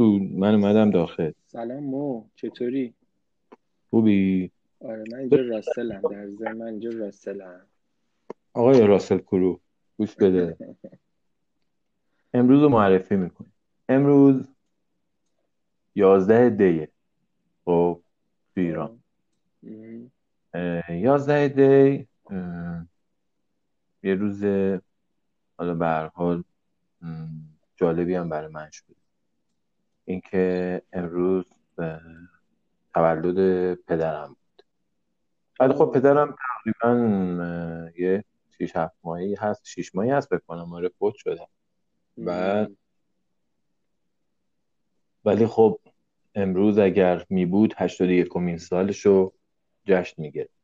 رسول من اومدم داخل. سلام مو چطوری؟ خوبی؟ آره من اینجا راسلم در ضمن من اینجا راسلم. آقای راسل کرو گوش بده. امروز رو معرفی می‌کنی امروز یازده دیه. خب تو ایران. اه. یازده دی یه روز حالا به هر حال جالبی هم برای من شد. اینکه امروز تولد پدرم بود. ولی خب. پدرم تقریبا یه شیش هفت ماهی هست شیش ماهی هست بکنم آره فوت شده. بعد ولی خب امروز اگر می بود هشتاد و یکمین سالشو جشن می‌گرفت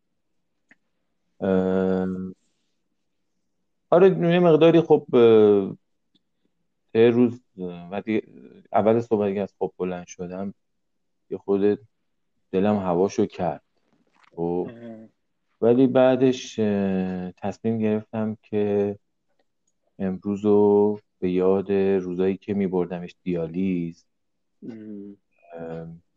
آره یه مقداری خب یه روز وقتی اول صبح که از خواب بلند شدم یه خود دلم هواشو کرد خب اه. ولی بعدش تصمیم گرفتم که امروز رو به یاد روزایی که می بردمش دیالیز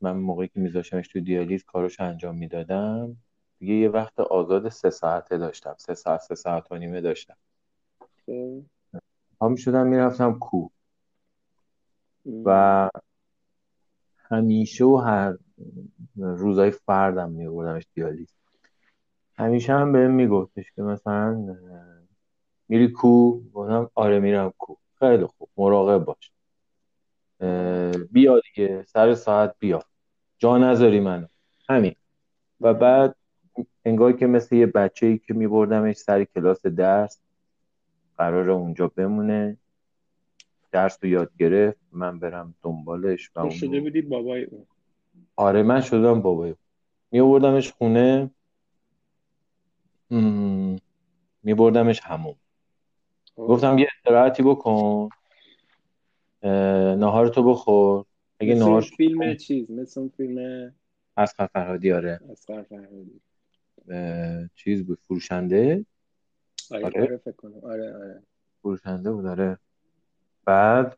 من موقعی که میذاشتمش تو دیالیز کاراشو انجام می‌دادم دیگه یه وقت آزاد سه ساعته داشتم سه ساعت سه ساعت و نیمه داشتم خب. پا می‌شدم می‌رفتم کوه. و همیشه و هر روزای فردم میبردمش دیالیز همیشه هم بهم میگفتش که مثلا میری کو؟ گفتم آره میرم کو. خیلی خوب مراقب باش. بیا دیگه سر ساعت بیا. جا نذاری منو. همین. و. بعد انگار که مثل یه بچه ای که میبردمش سر کلاس درس قراره اونجا بمونه. درس رو یاد گرفت من برم دنبالش و تو شده بودی بابای اون. آره من شدم بابای میبردمش خونه. میبردمش همون گفتم. یه استراحتی بکن اه، ناهارتو بخور. اگه اون شد فیلم چیز مثل اون فیلم اصغر فرهادی آره. اصغر فرهادی چیز بود فروشنده؟ آره آره. آره فکر کنم. آره آره. فروشنده بود آره. بعد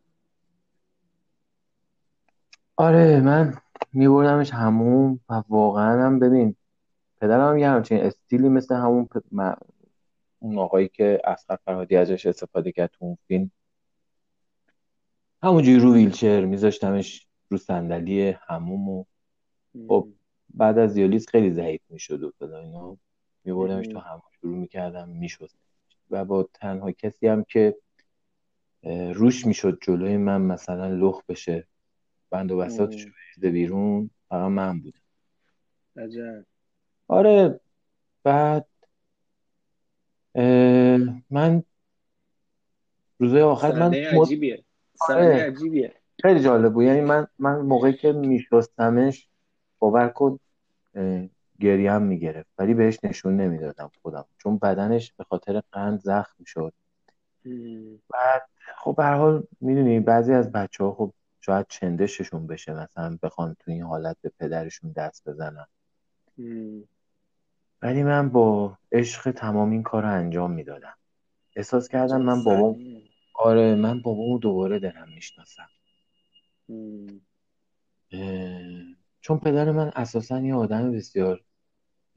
آره من میبردمش همون و واقعا هم ببین پدرم هم یه همچین استیلی مثل همون پ- م- اون آقایی که اصغر فرهادی ازش استفاده کرد تو اون فیلم همونجوری رو ویلچر میذاشتمش رو صندلی هموم و خب. بعد از دیالیز خیلی ضعیف می‌شد و فلان اینا میبردمش تو. همون شروع می‌کردم میشست و با تنها کسی هم که روش می‌شد جلوی من مثلا لخ بشه. بند و بساطش رو. بریزه بیرون. فقط من بودم. عجب. آره بعد من روزهای آخر من. عجیبیه. آره. عجیبیه. خیلی جالب بود. یعنی من من موقعی که میشستمش باور کن گریم می‌گرفت. ولی بهش نشون نمی‌دادم خودم. چون بدنش به خاطر قند زخم شد. بعد خب به هر حال می‌دونی بعضی از بچه ها خب شاید چندششون بشه مثلا بخوان تو این حالت به پدرشون دست بزنن. ولی من با عشق تمام این کار رو انجام می‌دادم. احساس کردم من بابام صحنه آره من بابامو دوباره دارم می‌شناسم چون پدر من اساسا یه آدم بسیار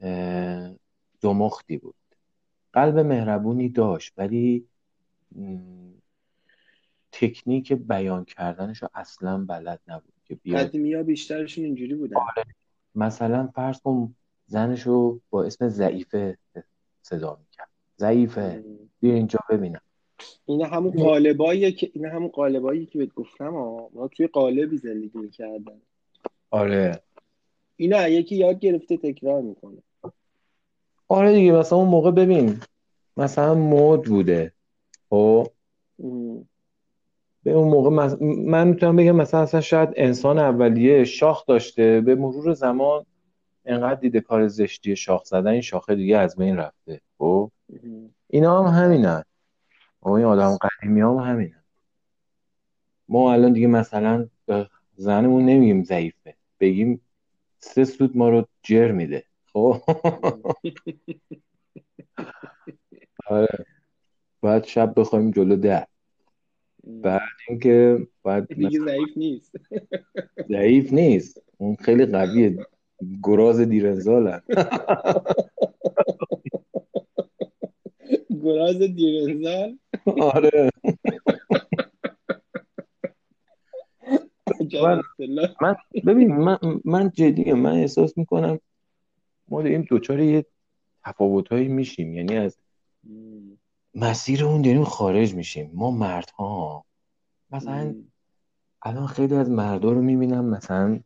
اه، زمختی بود. قلب مهربونی داشت ولی تکنیک بیان کردنش رو اصلا بلد نبود که بیاد. قدیمی ها بیشترشون اینجوری بودن مثلا فرض کن زنش رو با اسم ضعیفه صدا می‌کرد. ضعیفه. بیا اینجا ببینم. اینا همون قالباییه که اینا همون قالبایی که بهت گفتم ها ما توی قالبی زندگی می‌کردن. آره. اینا یکی یاد گرفته تکرار می‌کنه. آره دیگه مثلا اون موقع ببین مثلا مد بوده. خب. به اون موقع من می‌تونم بگم مثلا اصلا شاید انسان اولیه شاخ داشته. به مرور زمان انقدر دیده کار زشتی شاخ زدن این شاخه دیگه از بین رفته. خب. اینا هم همینن. خب این آدم قدیمی هم همینن. ما الان دیگه مثلا زنمون نمیگیم ضعیفه. بگیم سه سود ما رو جر میده. خب. آره. باید شب بخوایم جلو در. بعد اینکه باید دیگه ضعیف نیست. ضعیف نیست. اون خیلی قویه. گراز دیرنزال گراز دیرنزال؟ آره. من, من ببین من, من جدی من احساس می‌کنم ما داریم دوچار یه تفاوتهایی میشیم. یعنی از مسیر اون داریم خارج میشیم ما مردها مثلا الان خیلی از مردا رو می‌بینم مثلا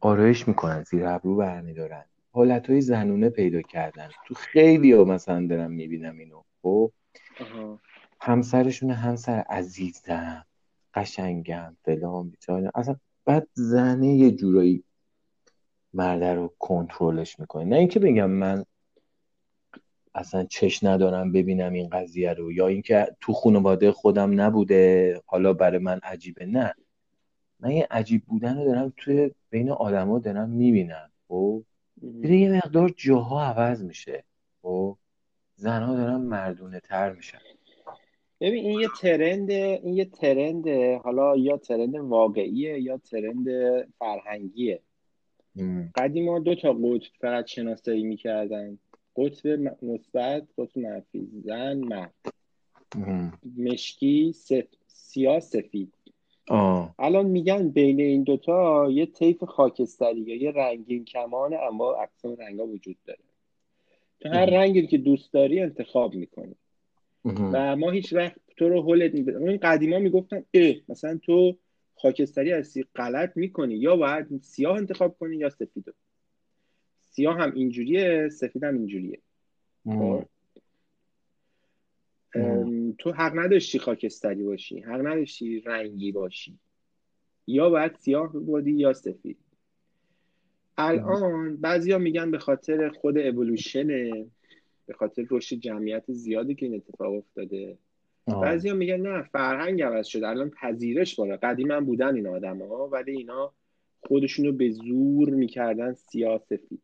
آرایش می‌کنن زیر ابرو برمیدارن. حالت های زنونه پیدا کردن. تو خیلی ها مثلا دارم می‌بینم اینو. خب؟ همسرشون همسر عزیزم قشنگم فلان بیچاره. اصلا بعد زنه یه جورایی مرده رو کنترلش می‌کنه. نه اینکه بگم من اصلا چش ندارم ببینم این قضیه رو. یا اینکه تو خانواده خودم نبوده حالا برای من عجیبه. نه. من این عجیب بودن رو دارم توی بین آدما دارم می‌بینم. خب؟ یه مقدار جاها عوض میشه. خب؟ زنها دارن مردونه تر میشن. ببین این یه ترند این یه ترند حالا یا ترند واقعیه یا ترند فرهنگیه. قدیما دو تا قطب فقط شناسایی می‌کردن. قطب مثبت قطب منفی زن مرد. مشکی سف... سیاه سفید. آه. الان میگن بین این دوتا یه طیف خاکستری یا یه رنگین کمان اما اقسام رنگا وجود داره. تو هر رنگی که دوست داری انتخاب می‌کنی. و ما هیچ وقت تو رو هولت می این قدیما می‌گفتن اه مثلا تو خاکستری هستی غلط می‌کنی یا باید سیاه انتخاب کنی یا سفید سیاه هم اینجوریه سفید هم اینجوریه. خب. تو حق نداشتی خاکستری باشی حق نداشتی رنگی باشی. یا باید سیاه بودی یا سفید. الان بعضیا میگن به خاطر خود اولوشنه به خاطر رشد جمعیت زیادی که این اتفاق افتاده. بعضیا میگن نه فرهنگ عوض شده. الان پذیرش بالا. قدیما بودن این آدم ها ولی اینا خودشونو به زور می‌کردن سیاه سفید.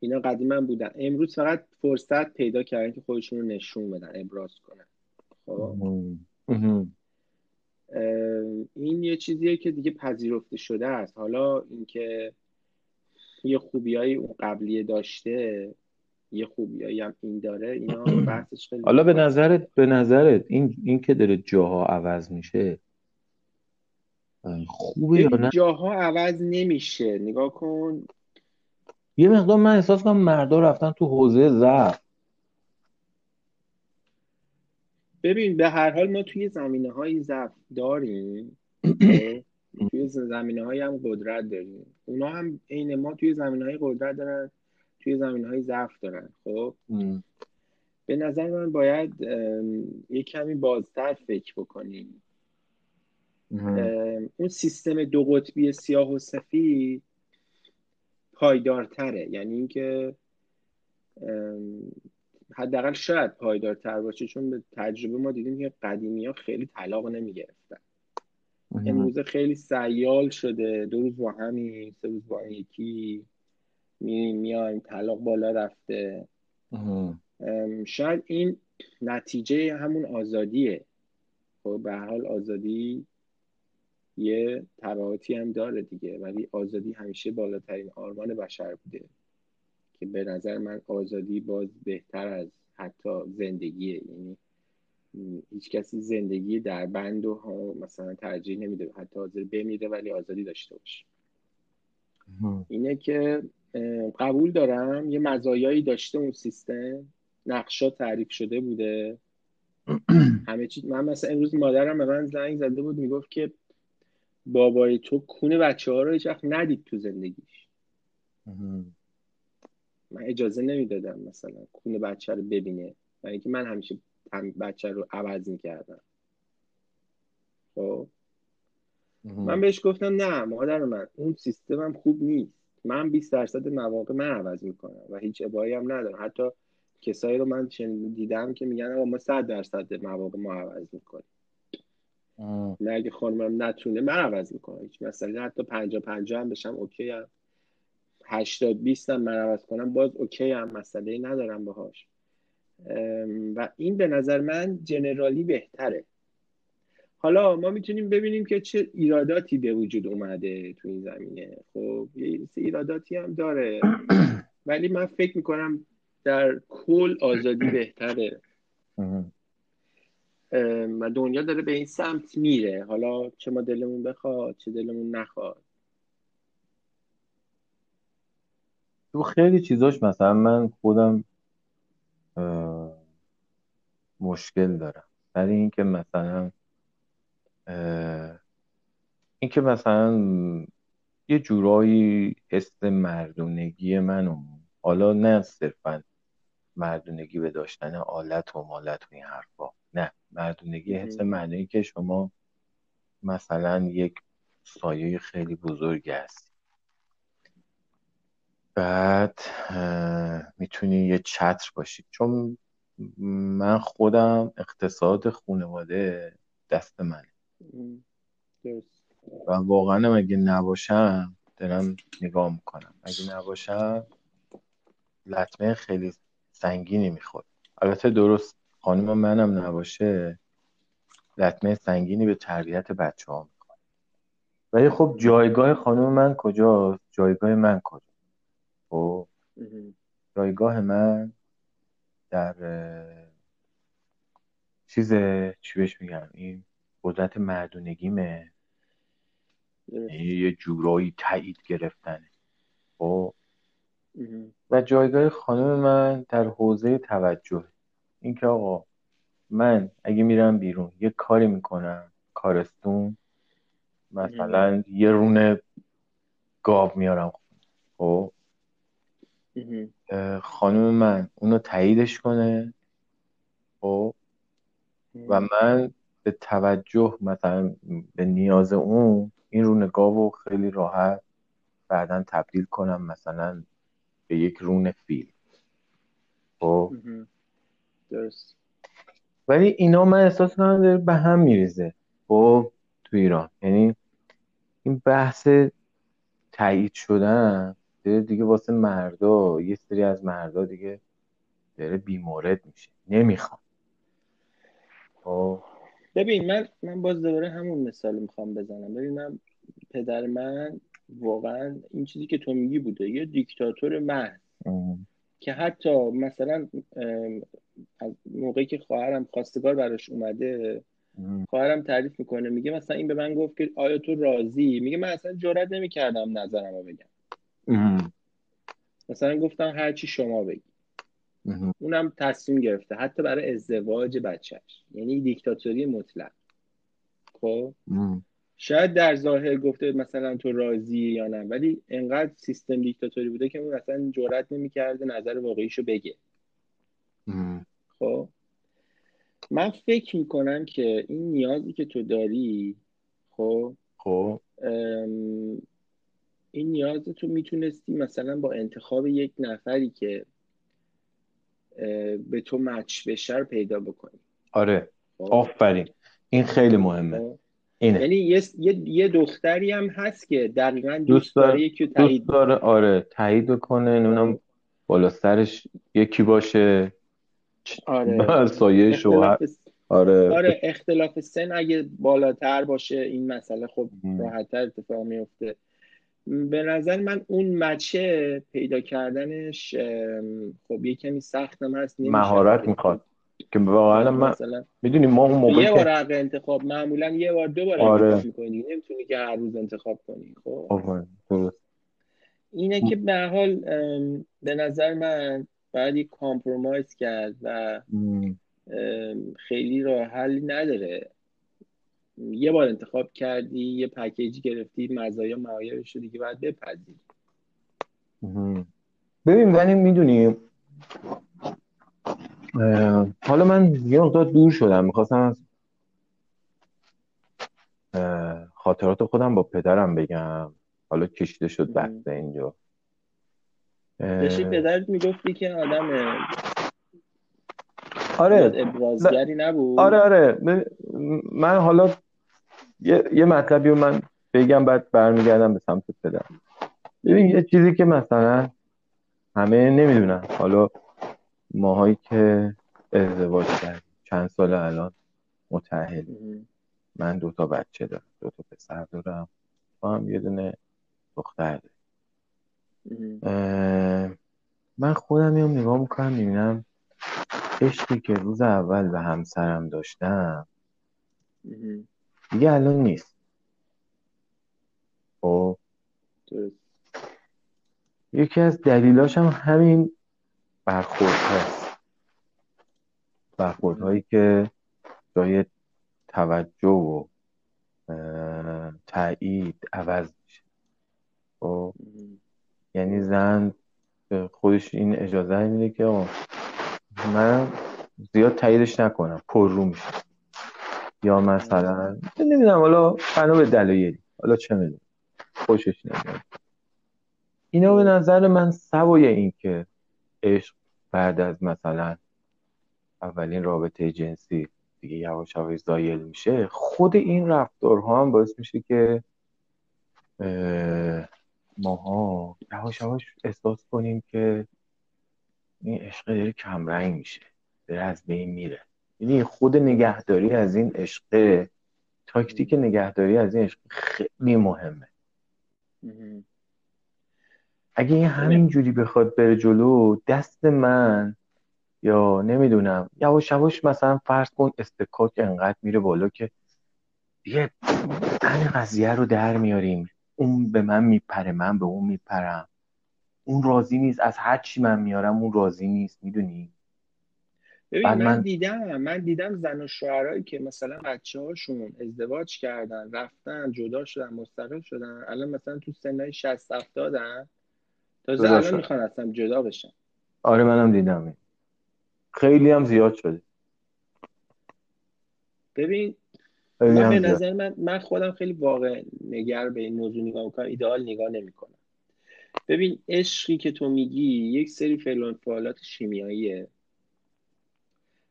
اینا قدیما بودن. امروز فقط فرصت پیدا کردن که خودشون رو نشون بدن ابراز کنن. خب. این یه چیزیه که دیگه پذیرفته شده است. حالا اینکه یه خوبیایی اون قبلیه داشته یه خوبیایی هم این داره اینا بحثش خیلی حالا به نظرت به نظرت این این که داره جاها عوض میشه خوبه یا نه؟ جاها عوض نمیشه. نگاه کن. یه مقدار من احساس کنم مردا رفتن تو حوزه ضعف. ببین به هر حال ما توی زمینه های ضعف داریم؟ توی زمینه های هم قدرت داریم. اونا هم عین ما توی زمینه های قدرت دارن توی زمینه های ضعف دارن. خب؟ به نظر من باید یه کمی بازتر فکر بکنیم. اون سیستم دو قطبی سیاه و سفید پایدارتره. یعنی اینکه حداقل شاید پایدارتر باشه چون به تجربه ما دیدیم که قدیمی ها خیلی طلاق نمی‌گرفتن. امروزه خیلی سیال شده. دو روز با همین سه روز با یکی. میریم میایم طلاق بالا رفته. شاید این نتیجه همون آزادیه. خب به حال آزادی یه تبعاتی هم داره دیگه ولی آزادی همیشه بالاترین آرمان بشر بوده. که به نظر من آزادی باز بهتر از حتی زندگیه. یعنی هیچ کسی زندگی در بند و مثلا ترجیح نمیده حتی حاضر بمیره ولی آزادی داشته باشه. اینه که قبول دارم یه مزایایی داشته اون سیستم. نقشا تعریف شده بوده. همه چیز من مثلا امروز مادرم به من زنگ زده بود می‌گفت که بابای تو کونه بچه ها رو هیچ وقت ندید تو زندگیش. من اجازه نمی‌دادم مثلا کونه بچه رو ببینه. و اینکه من همیشه بچه رو عوض می‌کردم. خب. من بهش گفتم نه مادر من اون سیستمم خوب نیست. من 20 درصد مواقع من عوض می‌کنم و هیچ ابایی هم ندارم. حتی کسایی رو من دیدم که میگن ما 100 درصد مواقع ما عوض می‌کنیم. نه اگه خانمم نتونه من عوض می‌کنم. هیچ مسئله حتی 50 50 هم بشم اوکی هم 80 20 هم من عوض کنم باز اوکی هم مسئله ندارم باهاش. و این به نظر من جنرالی بهتره. حالا ما می‌تونیم ببینیم که چه ایراداتی به وجود اومده تو این زمینه. خب یه ایراداتی هم داره. ولی من فکر می‌کنم در کل آزادی بهتره. و دنیا داره به این سمت میره. حالا چه ما دلمون بخواد چه دلمون نخواد. تو خیلی چیزاش مثلا من خودم مشکل دارم. برای اینکه مثلا اینکه مثلا یه جورایی حس مردونگی منو حالا نه صرفا مردونگی به داشتن آلت و مالت و این حرفا. نه مردونگی حس معنی که شما مثلا یک سایه خیلی بزرگ هست بعد می‌تونی یه چتر باشی. چون من خودم اقتصاد خانواده دست منه. و واقعا اگه نباشم دارم نگاه می‌کنم. اگه نباشم لطمه خیلی سنگینی می‌خورد. البته درست خانم منم نباشه لطمه سنگینی به تربیت بچه ها می‌خواد. ولی خب جایگاه خانم من کجاست؟ جایگاه من کجا خب جایگاه من در چیز چی بهش میگم این قدرت مردونگیمه. یعنی یه جورایی تایید گرفتنه. خب. و جایگاه خانم من در حوزه توجه. اینکه آقا من اگه میرم بیرون یه کاری می‌کنم کارستون مثلا یه رونه گاو میارم. خب؟ خانم من اونو تاییدش کنه. خب؟ و من به توجه مثلا به نیاز اون این رونه گاو خیلی راحت بعدا تبدیل کنم مثلا به یک رون فیل. خب؟ درست. ولی اینا من احساس کنم داره به هم میریزه خب تو ایران. یعنی این بحث تایید شدن داره دیگه واسه مردا یه سری از مردا دیگه داره بیمورد میشه. نمی‌خوام. خب. ببین من من باز دوباره همون مثال می‌خوام بزنم. ببین من پدر من واقعا این چیزی که تو میگی بوده یه دیکتاتور محض که حتی مثلا از موقعی که خواهرم خواستگار براش اومده خواهرم تعریف می‌کنه میگه مثلا این به من گفت که آیا تو راضی؟ میگه من اصلا جرئت نمی‌کردم نظرم رو بگم. مثلا گفتم هر چی شما بگی. اونم تصمیم گرفته حتی برای ازدواج بچهش. یعنی دیکتاتوری مطلق. خب؟ شاید در ظاهر گفته مثلا تو راضی یا نه ولی انقدر سیستم دیکتاتوری بوده که اون اصلا جرئت نمی‌کرده نظر واقعیشو بگه. خب. من فکر می‌کنم که این نیازی که تو داری خب خب. این نیاز تو می‌تونستی مثلا با انتخاب یک نفری که به تو مچ بشه پیدا بکنی. آره. خب؟ آفرین. این خیلی مهمه. خب؟ اینه. یعنی یه،, یه،, دختری هم هست که دقیقا دوست داره یکی تایید داره آره تایید بکنه نمی‌دونم بالا سرش یکی باشه. آره. سایه شوهر. آره. آره اختلاف سن اگه بالاتر باشه این مسئله خب راحتتر اتفاق میفته به نظر من اون مچه پیدا کردنش خب یه کمی سختم هست مهارت می‌خواد. که واقعا من می‌دونی ما اون موقع یه بار حق انتخاب معمولا یه بار دو بار آره. انتخاب می‌کنی نمی‌تونی که هر روز انتخاب کنی خب؟ اینه که به حال به نظر من باید یک کامپرومایز کرد و خیلی راه حلی نداره. یه بار انتخاب کردی یه پکیجی گرفتی مزایا معایرش رو دیگه باید بپذیری. ببین ولی می‌دونی حالا من یه مقدار دور شدم. می‌خواستم از خاطرات خودم با پدرم بگم. حالا کشیده شد بحث اینجا. داشتی پدرت می‌گفتی که آدم آره. ابرازگری نبود. آره آره. من حالا یه, یه مطلبی رو من بگم بعد برمیگردم به سمت پدرم ببین یه چیزی که مثلا همه نمی‌دونن. حالا ماهایی که ازدواج کرد چند سال الان متحل من دو تا بچه دارم دو تا پسر دارم. تو هم یه دونه دختر من خودم میام نگاه می‌کنم می‌بینم عشقی که روز اول به همسرم داشتم دیگه الان نیست. خب. یکی از دلیلاش هم همین برخورد هست. برخورد هایی که جای توجه و تایید عوض میشه. خب. یعنی زن خودش این اجازه میده که من زیاد تاییدش نکنم پر رو میشه. یا مثلا نمی‌دونم حالا بنا به دلایلی حالا چه می‌دونم خوشش نمیاد. اینا به نظر من سوای این که عشق بعد از مثلا اولین رابطه جنسی دیگه یواش یواش زایل میشه خود این رفتارها هم باعث میشه که ماها یواش یواش احساس کنیم که این عشق داره کمرنگ میشه داره از بین میره. یعنی خود نگهداری از این عشق تاکتیک نگهداری از این عشق خیلی مهمه. اگه این همین جوری بخواد بره جلو دست من یا نمی‌دونم یواش یواش مثلا فرض کن استکاک انقدر میره بالا که دیگه تن قضیه رو در میاریم. اون به من میپره من به اون میپرم. اون راضی نیست از هر چی من میارم اون راضی نیست می‌دونی؟ ببین من, من, دیدم من دیدم زن و شوهرایی که مثلا بچه هاشون ازدواج کردن رفتن جدا شدن مستقل شدن الان مثلا تو سنهای 60 70 تازه الان می‌خوان اصلا جدا بشن. آره منم دیدم خیلی هم زیاد شده. ببین من به نظر من من خودم خیلی واقع نگر به این موضوع نگاه می‌کنم. ایدئال نگاه نمی‌کنم. ببین عشقی که تو میگی یک سری فعل فعالات شیمیاییه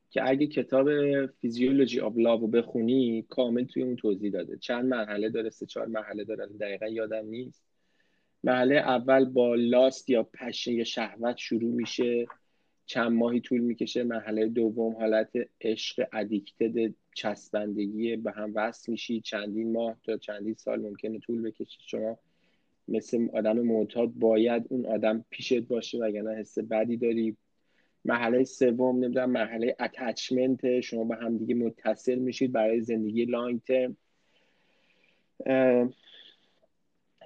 که اگه کتاب فیزیولوژی آف لاو رو بخونی کامل توی اون توضیح داده. چند مرحله داره سه چهار مرحله داره. دقیقا یادم نیست. مرحله اول با لاست یا پشه یا شهوت شروع میشه. چند ماهی طول می‌کشه. مرحله دوم حالت عشق ادیکتد چسبندگی به هم وصل میشی. چندین ماه تا چندین سال ممکنه طول بکشه. شما مثل آدم معتاد باید اون آدم پیشت باشه وگرنه حس بدی داری. مرحله سوم نمی‌دونم مرحله اتچمنت شما به هم دیگه متصل میشید برای زندگی لانگ ترم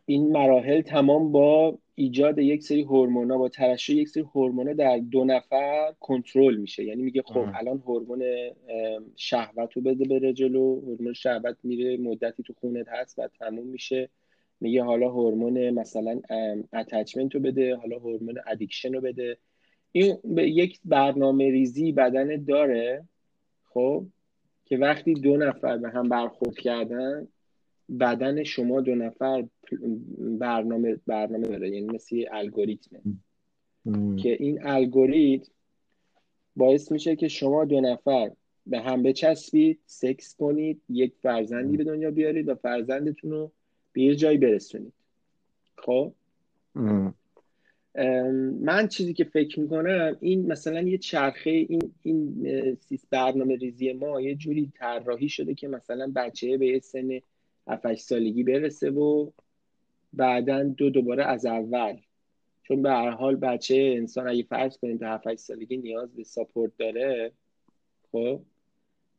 این مراحل تمام با ایجاد یک سری هورمونا با ترشح یک سری هورمونا در دو نفر کنترل میشه. یعنی میگه خب الان هورمون شهوت رو بده بره جلو هورمون شهوت میره مدتی تو خونت هست و تموم میشه. میگه حالا هورمون مثلا attachment رو بده حالا هورمون addiction رو بده. این به یک برنامه ریزی بدن داره خب که وقتی دو نفر به هم برخورد کردن بدن شما دو نفر برنامه برنامه داره یعنی مثل الگوریتمه. که این الگوریتم باعث میشه که شما دو نفر به هم بچسبید سکس کنید یک فرزندی به دنیا بیارید و فرزندتون رو به یه جایی برسونید. خب؟ من چیزی که فکر می‌کنم این مثلا یه چرخه این این برنامه ریزی ما یه جوری طراحی شده که مثلا بچه به یه سن 7 سالگی برسه و بعدا دو دوباره از اول. چون به هر حال بچه انسان اگه فرض کنیم تا 7 سالگی نیاز به ساپورت داره خب؟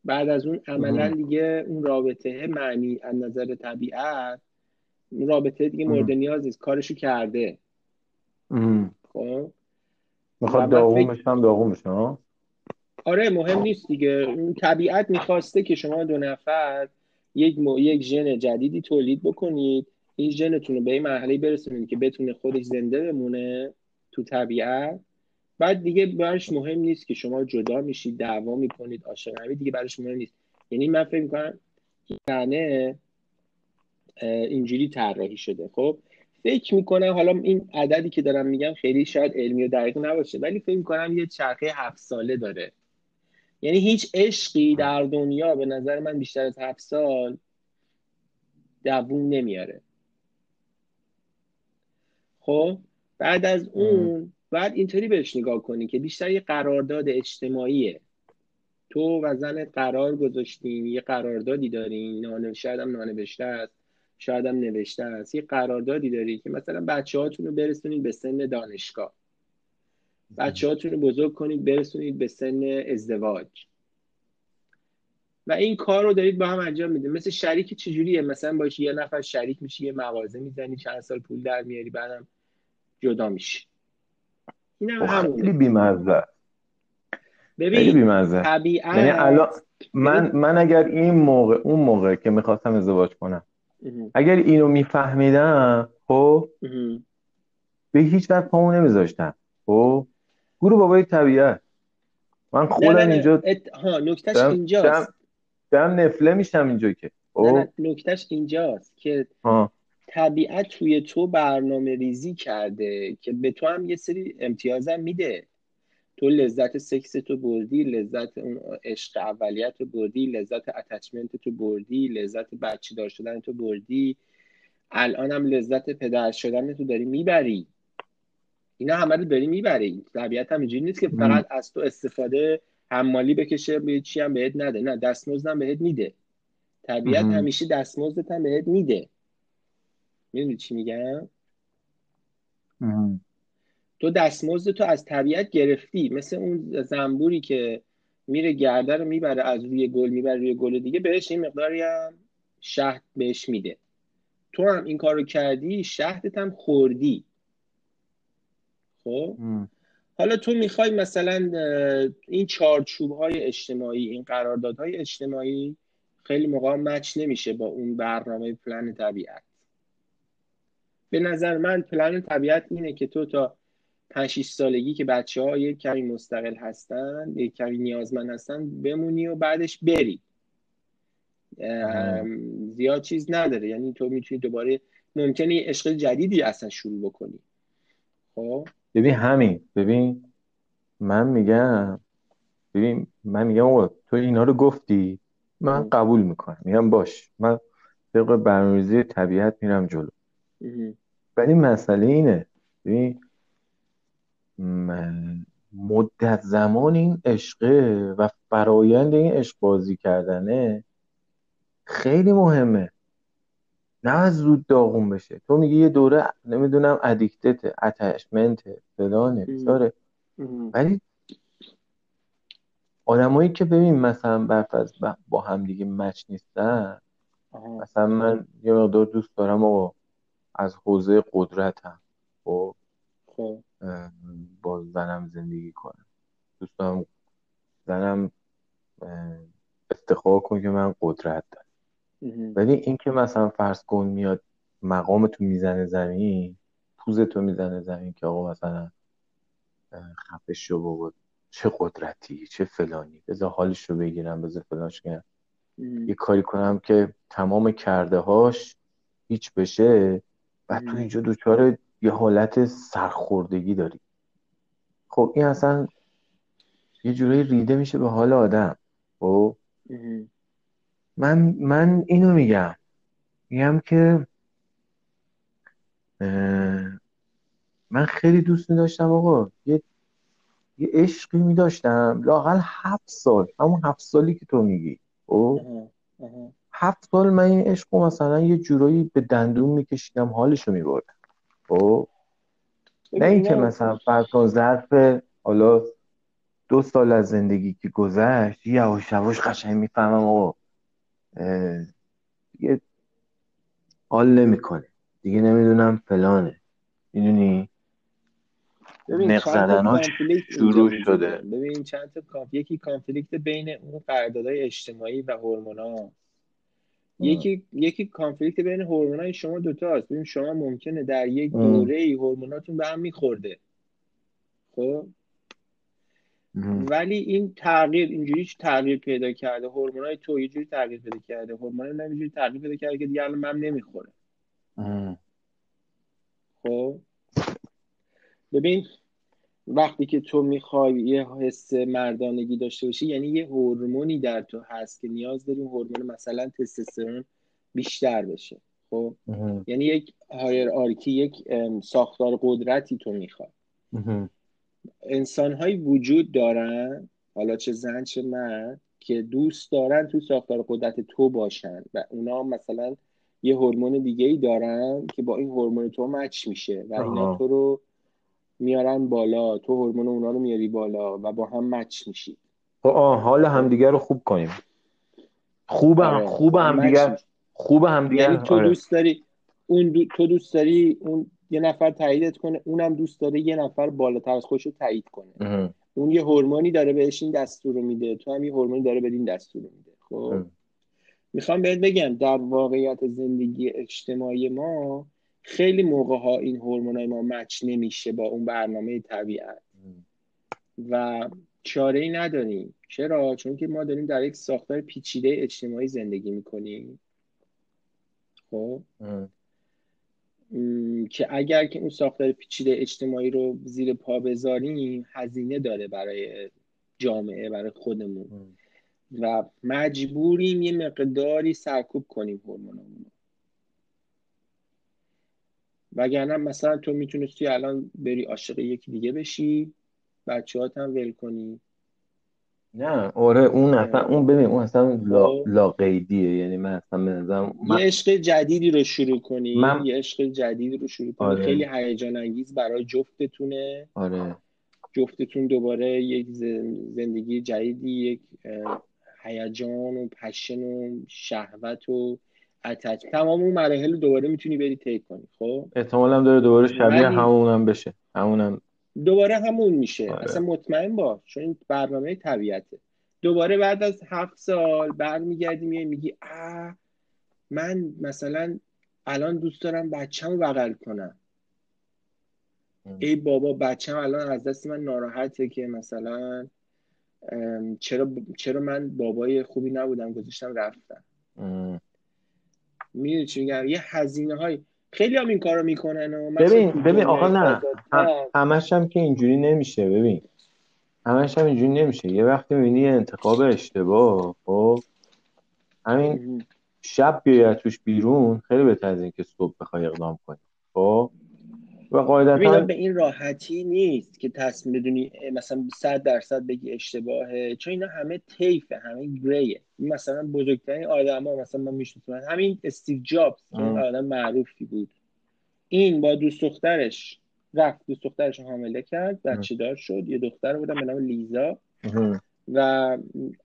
بعد از اون عملا دیگه اون رابطه معنی از نظر طبیعت اون رابطه دیگه مورد نیاز نیست کارشو کرده. خب؟ می‌خواد داغومش هم داغومش آره مهم نیست دیگه. طبیعت می‌خواسته که شما دو نفر یک م... یک ژن جدیدی تولید بکنید. این ژنتون رو به این مرحله برسونید که بتونه خودش زنده بمونه تو طبیعت. بعد دیگه براش مهم نیست که شما جدا میشید دعوا می‌کنید عاشق دیگه براش مهم نیست. یعنی من فکر می‌کنم یعنی اینجوری طراحی شده. خب فکر می‌کنم حالا این عددی که دارم میگم خیلی شاید علمی و دقیق نباشه ولی فکر می‌کنم یه چرخه هفت ساله داره. یعنی هیچ عشقی در دنیا به نظر من بیشتر از هفت سال دووم نمیاره. خب بعد از اون بعد اینطوری بهش نگاه کنی که بیشتر یه قرارداد اجتماعیه. تو و زن قرار گذاشتین یه قراردادی دارین نانه شاید هم نانوشته است شاید هم نوشته است. یه قراردادی داری که مثلا بچه هاتون رو برسونید به سن دانشگاه. بچه هاتون رو بزرگ کنید برسونید به سن ازدواج. و این کار رو دارید با هم انجام می‌دید. مثل شریک چجوریه؟ مثلا باشه یه نفر شریک میشی یه مغازه می‌زنی چند سال پول در میاری بعدم جدا میشی. این هم همونه. خیلی بیمزه. ببین بیمزه. طبیعت یعنی الان من من اگر این موقع اون موقع که می‌خواستم ازدواج کنم اگر اینو میفهمیدم خب به هیچ وقت پامو نمیذاشتم. خب گروه بابای طبیعت. من خودم نه نه اینجا ات... ها نکتش اینجاست. دم نفله میشم اینجا که. نه نکتش اینجاست که ها. طبیعت توی تو برنامه ریزی کرده که به تو هم یه سری امتیازم میده. تو لذت سکس تو بردی لذت اون عشق اولیت تو بردی لذت اتچمنت تو بردی لذت بچه دار شدن تو بردی. الان هم لذت پدر شدن تو داری می‌بری. اینا همه رو داری می‌بری. طبیعت هم اینجوری نیست که فقط از تو استفاده حمالی بکشه به چی هم بهت نده. نه دستمزدم بهت میده. طبیعت همیشه دستمزدت هم بهت میده. می‌دونی چی میگم؟ تو دستمزد تو از طبیعت گرفتی. مثل اون زنبوری که میره گرده رو می‌بره از روی گل می‌بره روی گل دیگه بهش این مقداری هم شهد بهش میده. تو هم این کارو کردی شهدت هم خوردی. خب؟ حالا تو می‌خوای مثلا این چارچوب های اجتماعی این قراردادهای اجتماعی خیلی موقع مچ نمیشه با اون برنامه پلن طبیعت. به نظر من پلن طبیعت اینه که تو تا 5 سالگی که بچه ها یک کمی مستقل هستن یک کمی نیازمند هستن بمونی و بعدش بری. زیاد چیز نداره. یعنی تو می‌تونی دوباره ممکنه عشق جدیدی اصلا شروع بکنی. خب؟ ببین همین ببین من میگم ببین من میگم آقا تو اینا رو گفتی من قبول می‌کنم. میگم باش من طبق برنامه‌ریزی طبیعت میرم جلو. ولی مسئله اینه ببین مدت زمان این عشقه و فرایند این عشق بازی کردنه خیلی مهمه. نه از زود داغون بشه. تو میگی یه دوره نمی‌دونم ادیکتت اتشمنت فلانه بیزاره ولی آدمایی که ببین مثلا برفرض با هم دیگه مچ نیستن مثلا من یه مقدار دوست دارم و از حوزه قدرتم. خب, خب. با زنم زندگی کنم. دوست دارم زنم استخواه کن که من قدرت دارم. ولی اینکه مثلا فرض کن میاد مقام تو می‌زنه زمین پوز تو می‌زنه زمین که آقا مثلا خفه شو بابا چه قدرتی چه فلانی بذار حالش رو بگیرم بذار فلانش کنم یه کاری کنم که تمام کرده هاش هیچ بشه و تو اینجا دوچاره یه حالت سرخوردگی داری. خب این اصلا یه جورایی ریده میشه به حال آدم. خب؟ من من اینو میگم. میگم که من خیلی دوست داشتم آقا. یه یه عشقی میداشتم. لاقل هفت سال. همون هفت سالی که تو میگی. او خب؟ هفت سال من این عشق مثلا یه جورایی به دندون میکشیدم حالشو میبردم. خب؟ نه اینکه مثلا فرض ظرف حالا دو سال از زندگی که گذشت یواش یواش قشنگ می‌فهمم آقا. دیگه حال نمی‌کنه. دیگه نمی‌دونم فلانه. می‌دونی؟ نق زدناش شروع شده. ببین چند تا یکی کانفلیکت بین اون قراردادهای اجتماعی و هورمونا یکی یکی کانفلیکت بین هورمونای شما دوتا هست. ببین شما ممکنه در یک دوره ای هورموناتون به هم میخورده. خب؟ ولی این تغییر اینجوری تغییر پیدا کرده؟ هورمونای تو یه جوری تغییر پیدا کرده. هورمونای من اینجوری تغییر پیدا کرده که دیگه الان من نمی‌خوره. خب؟ ببین وقتی که تو می‌خوای یه حس مردانگی داشته باشی یعنی یه هورمونی در تو هست که نیاز داری هورمون مثلا تستوسترون بیشتر بشه. خب؟ یعنی یک هایر آرکی یک ساختار قدرتی تو می‌خوای. انسان های وجود دارن حالا چه زن چه مرد که دوست دارن تو ساختار قدرت تو باشن و اونا مثلا یه هورمون دیگه ای دارن که با این هورمون تو مچ میشه و اینا تو رو میارن بالا تو هورمون اونا رو میاری بالا و با هم مچ میشی خب، آه حال همدیگه رو خوب کنیم خوب هم آره. خوب هم دیگر خوب هم دیگر یعنی تو آره. دوست داری اون تو دوست داری اون یه نفر تاییدت کنه اونم دوست داره یه نفر بالاتر از خودش رو تایید کنه. اون یه هورمونی داره بهش این دستور رو میده تو هم یه هورمونی داره بدین دستور رو میده. خب؟ می‌خوام بهت بگم در واقعیت زندگی اجتماعی ما خیلی موقع ها این هورمونای ما مچ نمیشه با اون برنامه طبیعت. و چاره ای نداریم. چرا؟ چون که ما داریم در یک ساختار پیچیده اجتماعی زندگی می‌کنیم. خب؟ که اگر که اون ساختار پیچیده اجتماعی رو زیر پا بذاریم هزینه داره برای جامعه برای خودمون. و مجبوریم یه مقداری سرکوب کنیم هورمونامون وگرنه مثلا تو می‌تونستی الان بری عاشق یکی دیگه بشی بچه هم ول کنی. نه آره اون اصلا اون ببین اون اصلا لا, خب. لا قیدیه یعنی من اصلا من... یه عشق جدیدی رو شروع کنی من... یه عشق جدیدی رو شروع کنی. آره. خیلی هیجان انگیز برای جفتتونه. آره. جفتتون دوباره یک زندگی جدیدی یک هیجان و پشن و شهوت و اتچ تمام اون مراحل دوباره می‌تونی بری طی کنی خب؟ احتمالاً داره دوباره شبیه همونم بشه. همونم دوباره همون میشه. آره. اصلا مطمئن باش چون این برنامه طبیعته. دوباره بعد از هفت سال برمیگردی میای میگی من مثلا الان دوست دارم بچه‌مو بغل کنم. ای بابا بچه‌م الان از دست من ناراحته که مثلا چرا چرا من بابای خوبی نبودم گذاشتم رفتم. می‌دونی چی میگم؟ یه هزینه های خیلی هم این کارو می‌کنن ببین ببین آقا نه. همش هم که اینجوری نمیشه ببین. همش هم اینجوری نمیشه. یه وقتی می‌بینی انتخاب اشتباه خب؟ همین شب بیای توش بیرون خیلی بهتر از اینکه صبح بخوای اقدام کنی خب؟ و قاعدتا به این راحتی نیست که تصمیم بدونی مثلا 100 درصد بگی اشتباهه چون اینا همه تیفه همه گریه. مثلا بزرگترین آدما مثلا من می‌شناسم همین استیو جابز آدم معروفی بود. این با دوست دخترش رفت دوست دخترش حامله کرد بچه دار شد یه دختر بودم به نام لیزا. و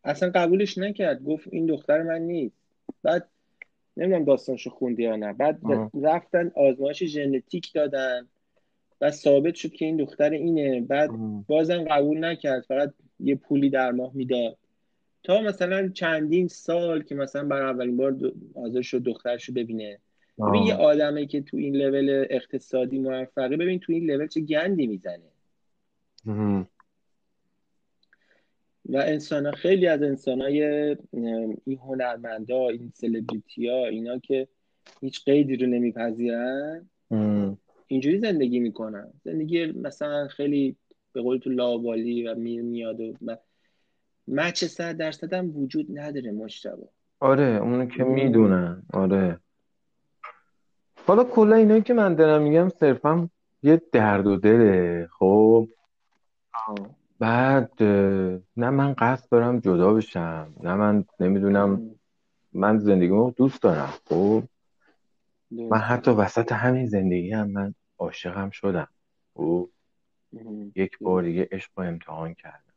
اصلا قبولش نکرد گفت این دختر من نیست. بعد نمی‌دونم داستانشو خوندی یا نه. بعد رفتن آزمایش ژنتیک دادن. و ثابت شد که این دختر اینه. بعد بازم قبول نکرد فقط یه پولی در ماه می‌داد. تا مثلا چندین سال که مثلا برای اولین بار حاضر شد دخترشو ببینه. ببین یه آدمه که تو این لول اقتصادی موفقه ببین تو این لول چه گندی می‌زنه. و انسان خیلی از انسان های این هنرمندا این سلبریتی ها اینا که هیچ قیدی رو نمیپذیرن. اینجوری زندگی می‌کنن. زندگی مثلا خیلی به قول تو لاوالی و میر میاد و مچ صد درصد هم وجود نداره مشتبه. آره اونو که می‌دونن. آره. حالا کلا اینایی که من دارم میگم صرفا یه درد و دله خب؟ بعد نه من قصد دارم جدا بشم نه من نمی‌دونم. من زندگیمو دوست دارم خب؟ من حتی وسط همین زندگی هم من عاشقم شدم. او یک بار دیگه عشق رو امتحان کردم.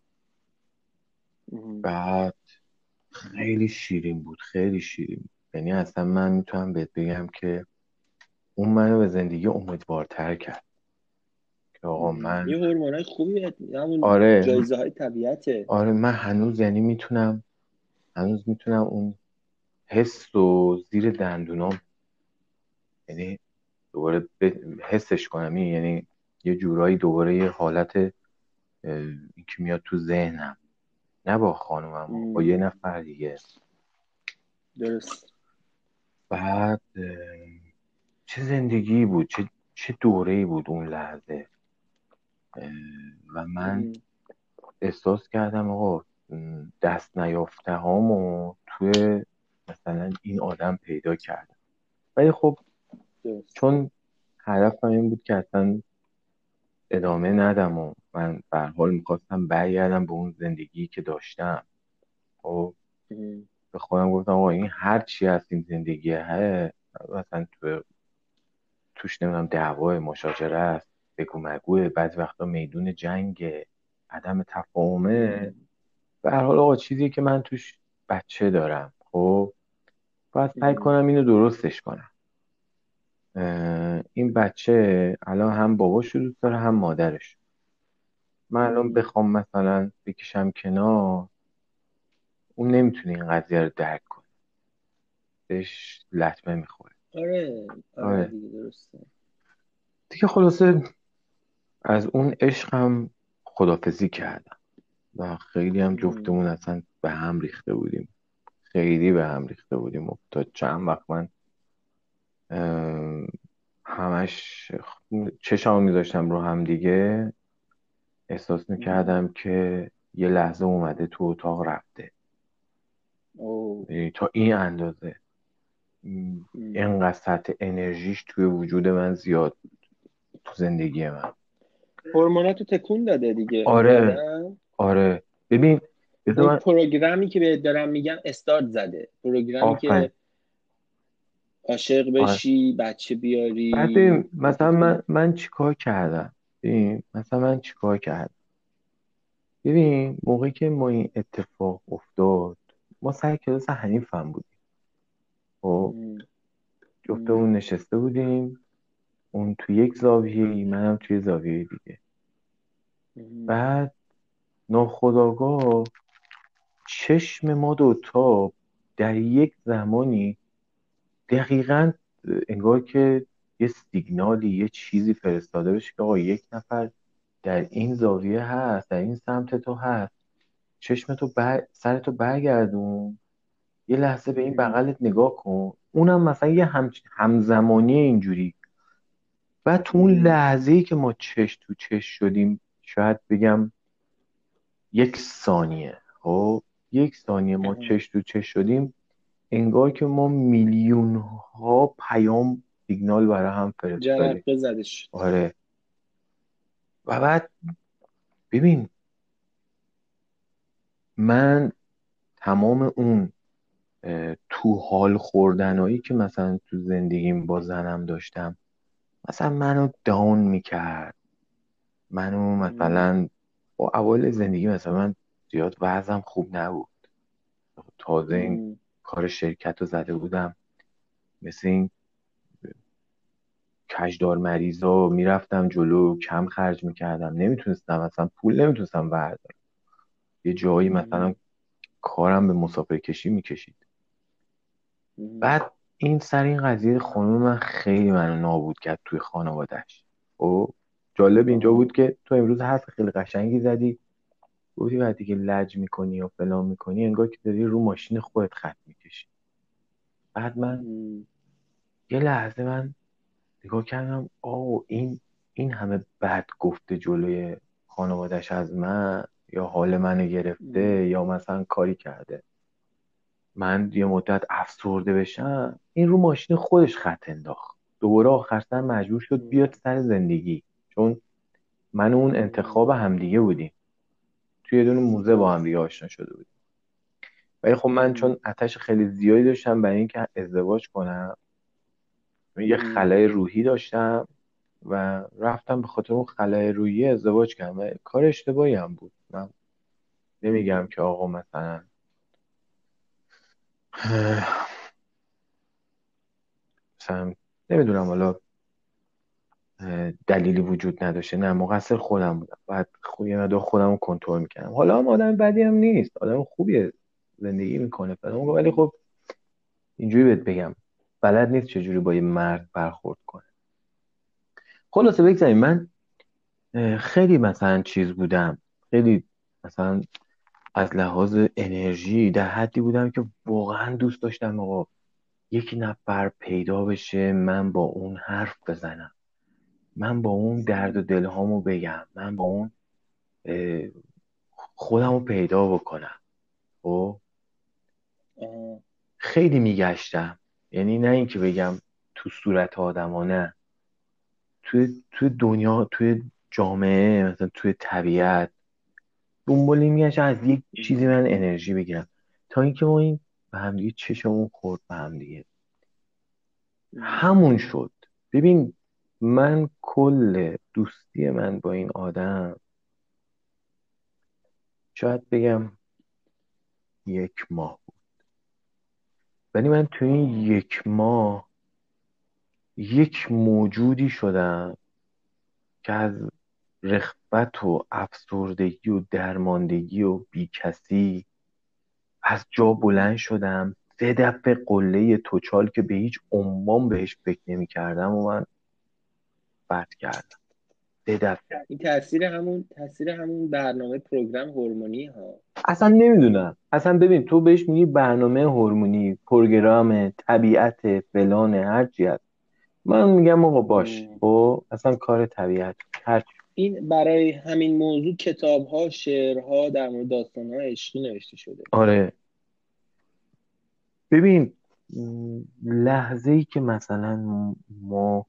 بعد خیلی شیرین بود خیلی شیرین بود. یعنی اصلا من می‌تونم بهت بگم که اون منو به زندگی امیدوارتر کرد. که آقا من یه هورمونای خوبی همون آره. جایزه های طبیعته. آره من هنوز یعنی می‌تونم هنوز می‌تونم اون حس و زیر دندونام یعنی دوباره حسش کنم. یعنی یه جورایی دوباره یه حالت این که میاد تو ذهنم. نه با خانومم با یه نفر دیگه. درست. بعد چه زندگی بود؟ چه چه دوره بود اون لحظه؟ و من احساس کردم آقا دست نیافته هامو توی مثلا این آدم پیدا کردم. ولی خب چون هدفم این بود که اصلا ادامه ندم و من به حال می‌خواستم برگردم به اون زندگی که داشتم. خب به خودم گفتم آقا این هر چی هست این زندگی هست مثلا تو توش نمی‌دونم دعوای مشاجره است بگو مگوه بعضی وقتا میدون جنگ عدم تفاهمه به هر حال آقا چیزی که من توش بچه دارم خب؟ باید سعی کنم اینو درستش کنم. این بچه الان هم باباش دوست داره هم مادرش. من الان بخوام مثلا بکشم کنار اون نمی‌تونه این قضیه رو درک کنه. بهش لطمه می‌خوره. آره آره, آره. دیگه درسته. دیگه خلاصه از اون عشقم خدافزی کردم. و خیلی هم جفتمون اصلا به هم ریخته بودیم. خیلی به هم ریخته بودیم. و تا چند وقت من همش چشم میذاشتم رو هم دیگه. احساس می‌کردم که یه لحظه اومده تو اتاق رفته. یعنی تا این اندازه. اینقدر سطح انرژیش توی وجود من زیاد بود تو زندگی من. هورموناتو تکون داده دیگه. آره. آره. ببین من... پروگرامی که بهت دارم میگم استارت زده. پروگرامی که عاشق آره. بشی بچه بیاری. مثلا من من چیکار کردم؟ ببین مثلا من چیکار کردم؟ ببین موقعی که ما این اتفاق افتاد ما سر کلاس حنیف هم بودیم. خب؟ جفتمون نشسته بودیم. اون تو یک زاویه منم توی زاویه دیگه. بعد ناخداگاه چشم ما دوتا در یک زمانی دقیقا انگار که یه سیگنالی یه چیزی فرستاده بشه که آقا یک نفر در این زاویه هست در این سمت تو هست. چشم تو بر... سر تو برگردون. یه لحظه به این بغلت نگاه کن. اونم مثلا یه هم... همزمانی اینجوری. و تو اون لحظه ای که ما چش تو چش شدیم شاید بگم یک ثانیه. خب یک ثانیه ما چش تو چش شدیم. انگار که ما میلیون ها پیام سیگنال برای هم فرستادیم. زدش آره. و بعد ببین من تمام اون تو حال خوردنهایی که مثلا تو زندگیم با زنم داشتم مثلا منو داون می‌کرد. منو مثلا با اول زندگی مثلا من زیاد وضعم خوب نبود. تازه این کار شرکت رو زده بودم. مثل این کشدار مریضا می‌رفتم جلو کم خرج می‌کردم. نمی‌تونستم مثلا پول نمی‌تونستم بردارم. یه جایی مثلا کارم به مسافر کشی می‌کشید. بعد این سر این قضیه خانم من خیلی منو نابود کرد توی خانوادهش و خب؟ جالب اینجا بود که تو امروز حرف خیلی قشنگی زدی. گفتی وقتی که لج می‌کنی و فلان می‌کنی انگار که داری رو ماشین خودت خط می‌کشی. بعد من یه لحظه من نگاه کردم آه این این همه بد گفته جلوی خانوادش از من یا حال منو گرفته یا مثلا کاری کرده. من یه مدت افسرده بشم این رو ماشین خودش خط انداخت. دوباره آخر سر مجبور شد بیاد سر زندگی. چون من اون انتخاب همدیگه بودیم. توی یه دونه موزه با هم دیگه آشنا شده بودیم. ولی خب من چون اتش خیلی زیادی داشتم برای اینکه ازدواج کنم یه خلای روحی داشتم و رفتم به خاطر اون خلای روحی ازدواج کردم و کار اشتباهی هم بود. من نمیگم که آقا مثلا مثلا نمی‌دونم حالا دلیلی وجود نداشته. نه مقصر خودم بودم. بعد خوبی مدار خودم رو کنترل می‌کنم حالا هم آدم بدی هم نیست. آدم خوبیه. زندگی می‌کنه. ولی خب اینجوری بهت بگم. بلد نیست چجوری با یه مرد برخورد کنه. خلاصه بگذاریم. من خیلی مثلا چیز بودم. خیلی مثلا از لحاظ انرژی در حدی بودم که واقعا دوست داشتم آقا یک نفر پیدا بشه من با اون حرف بزنم. من با اون درد و دلهامو بگم. من با اون خودم رو پیدا بکنم. خب؟ خیلی میگشتم. یعنی نه اینکه بگم تو صورت آدم نه توی, توی دنیا توی جامعه مثلا توی طبیعت دنبال میگشت از یک چیزی من انرژی بگیرم. تا اینکه ما این به هم دیگه چشمون خورد به هم دیگه همون شد. ببین من کل دوستی من با این آدم شاید بگم یک ماه بود. ولی من تو این یک ماه یک موجودی شدم که از رخبت و افسردگی و درماندگی و بیکسی از جا بلند شدم. سه دفعه قله توچال که به هیچ عنوان بهش فکر نمی کردم و من فرد کردم. دفعه. این تاثیر همون تاثیر همون برنامه پروگرام هورمونی ها. اصلا نمی‌دونم. اصلا ببین تو بهش میگی برنامه هورمونی پروگرام طبیعت فلان هرچی هست. من میگم آقا باش. خب، اصلا کار طبیعت هر این برای همین موضوع کتاب ها شعر ها در مورد داستان ها عشقی نوشته شده. آره. ببین لحظه ای که مثلا ما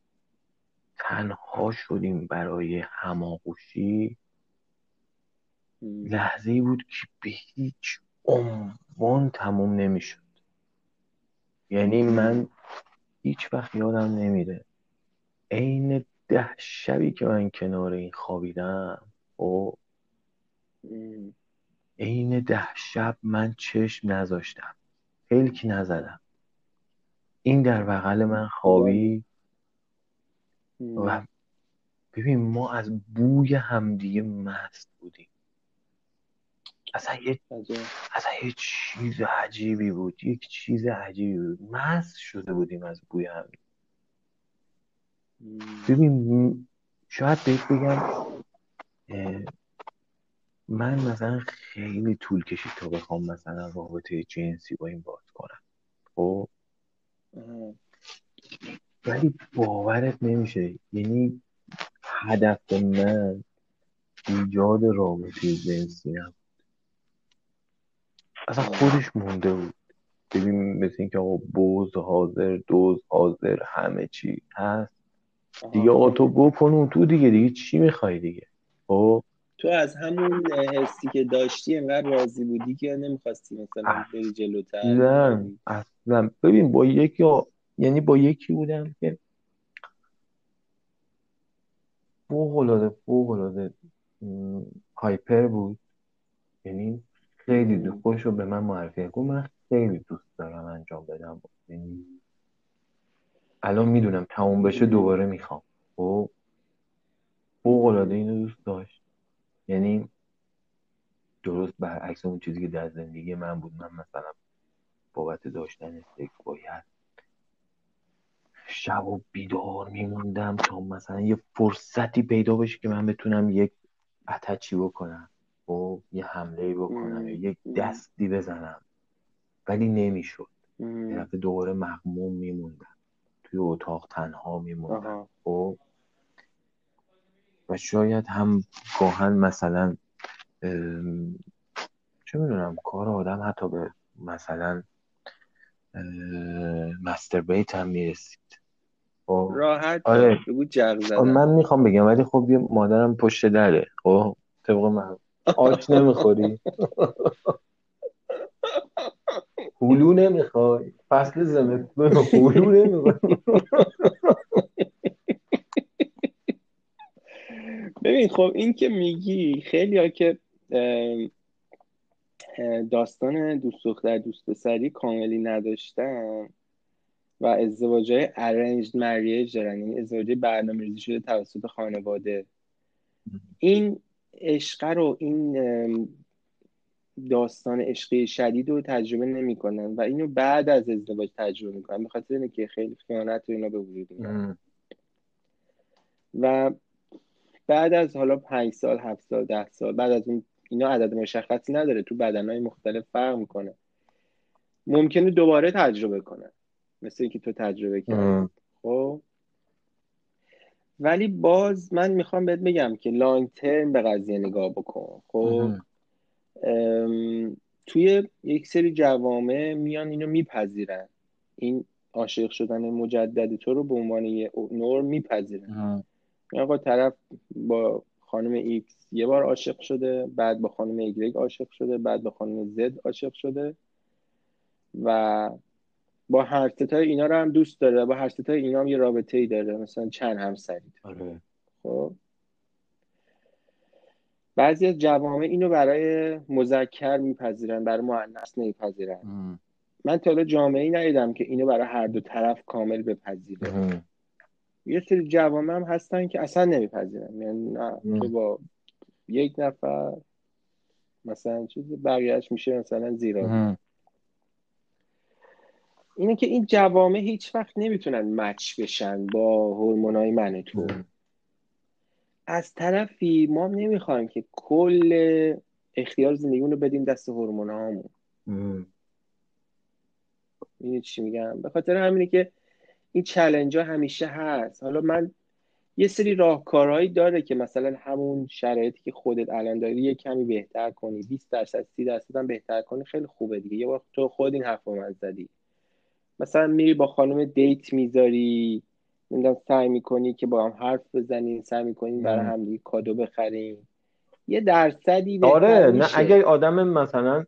تنها شدیم برای هماغوشی. لحظه ای بود که به هیچ عنوان تموم نمی‌شد. یعنی من هیچ وقت یادم نمیره. عین ده شبی که من کنار این خوابیدم و عین ده شب من چشم نذاشتم. پلک نزدم. این در بغل من خوابی و ببین ما از بوی همدیگه مست بودیم. اصلا یه اصلا یه چیز عجیبی بود. یک چیز عجیبی بود. مست شده بودیم از بوی هم. ببین شاید بهت بگم من مثلا خیلی طول کشید تا بخوام مثلا رابطه جنسی با این باز کنم. خب؟ ولی باورت نمیشه. یعنی هدف من ایجاد رابطه جنسی نبود اصلا خودش مونده بود. ببین مثل اینکه آقا بوز حاضر دوز حاضر همه چی هست. دیگه آقا تو بکن تو دیگه. دیگه چی می‌خوای دیگه؟ خب؟ تو از همون حسی که داشتی انقدر راضی بودی که نمی‌خواستی مثلا بری جلوتر. نه اصلا. ببین با یکی یعنی با یکی بودم که فوق العاده فوق العاده هایپر بود. یعنی خیلی دوست خوش رو به من معرفی گفت من خیلی دوست دارم انجام بدم. یعنی الان می‌دونم تموم بشه دوباره می‌خوام. خب؟ فوق العاده اینو دوست داشت. یعنی درست برعکس اون چیزی که در زندگی من بود. من مثلا بابت داشتن سکس باید شب و بیدار میموندم تا مثلا یه فرصتی پیدا بشه که من بتونم یک اتچی بکنم و یه حمله بکنم یا یک دستی بزنم. ولی نمی‌شد. یه دفعه دوباره مغموم میموندم. توی اتاق تنها میموندم. خب. و شاید هم گاهن مثلا چه می‌دونم کار آدم حتی به مثلا مستر بیت هم می‌رسید. خب. راحت آره. زدن. من می‌خوام بگم ولی خب یه مادرم پشت دره. خب طبق من. آش نمی‌خوری. هلو نمی‌خوای. فصل زمستون هلو نمی‌خوای. ببین خب این که میگی خیلی ها که داستان دوست دختر دوست پسری کاملی نداشتن و ازدواج های ارنجد مریج دارن. یعنی ازدواج برنامه ریزی شده توسط خانواده. این عشق رو این داستان عشقی شدید رو تجربه نمی‌کنن و اینو بعد از ازدواج تجربه می‌کنن. به خاطر اینکه خیلی خیانت و اینا به وجود و بعد از حالا پنج سال هفت سال ده سال بعد از اون اینا عدد مشخصی نداره تو بدنهای مختلف فرق می‌کنه. ممکنه دوباره تجربه کنن مثل اینکه تو تجربه کردی. خب؟ ولی باز من می‌خوام بهت بگم که long term به قضیه نگاه بکن. خب؟ توی یک سری جوامع میان اینو میپذیرن. این عاشق شدن مجدد تو رو به عنوان یه نرم میپذیرن. آقا طرف با خانم ایکس یه بار عاشق شده بعد با خانم ایگرگ عاشق شده بعد با خانم زد عاشق شده و با هر ستای اینا رو هم دوست داره با هر ستای اینا هم یه رابطه ای داره مثلا چند همسری آره. خب. بعضی از جوامع اینو برای مذکر میپذیرن برای مؤنث نمیپذیرن. من تا حالا جامعه ای ندیدم که اینو برای هر دو طرف کامل بپذیره یه سری جوامع هم هستن که اصلا نمیپذیرن. یعنی نه تو با یک نفر مثلا چیزی بقیهش میشه مثلا زیرا اینه که این جوامع هیچ وقت نمی‌تونن مچ بشن با هورمونای من تو. از طرفی ما نمی‌خوایم که کل اختیار زندگیمون رو بدیم دست هورمونامون این چی میگم؟ به خاطر همینه که این چلنج ها همیشه هست. حالا من یه سری راهکارهایی داره که مثلا همون شرایطی که خودت الان داری یه کمی بهتر کنی. 20 درصد 30 درصد هم بهتر کنی. خیلی خوبه دیگه. یه وقت تو خود این حرف من زدی. مثلا میری با خانم دیت می‌ذاری. نمی‌دونم سعی می‌کنی که با هم حرف بزنین سعی می‌کنین برای هم دیگه کادو بخرین یه درصدی آره نه اگر آدم مثلا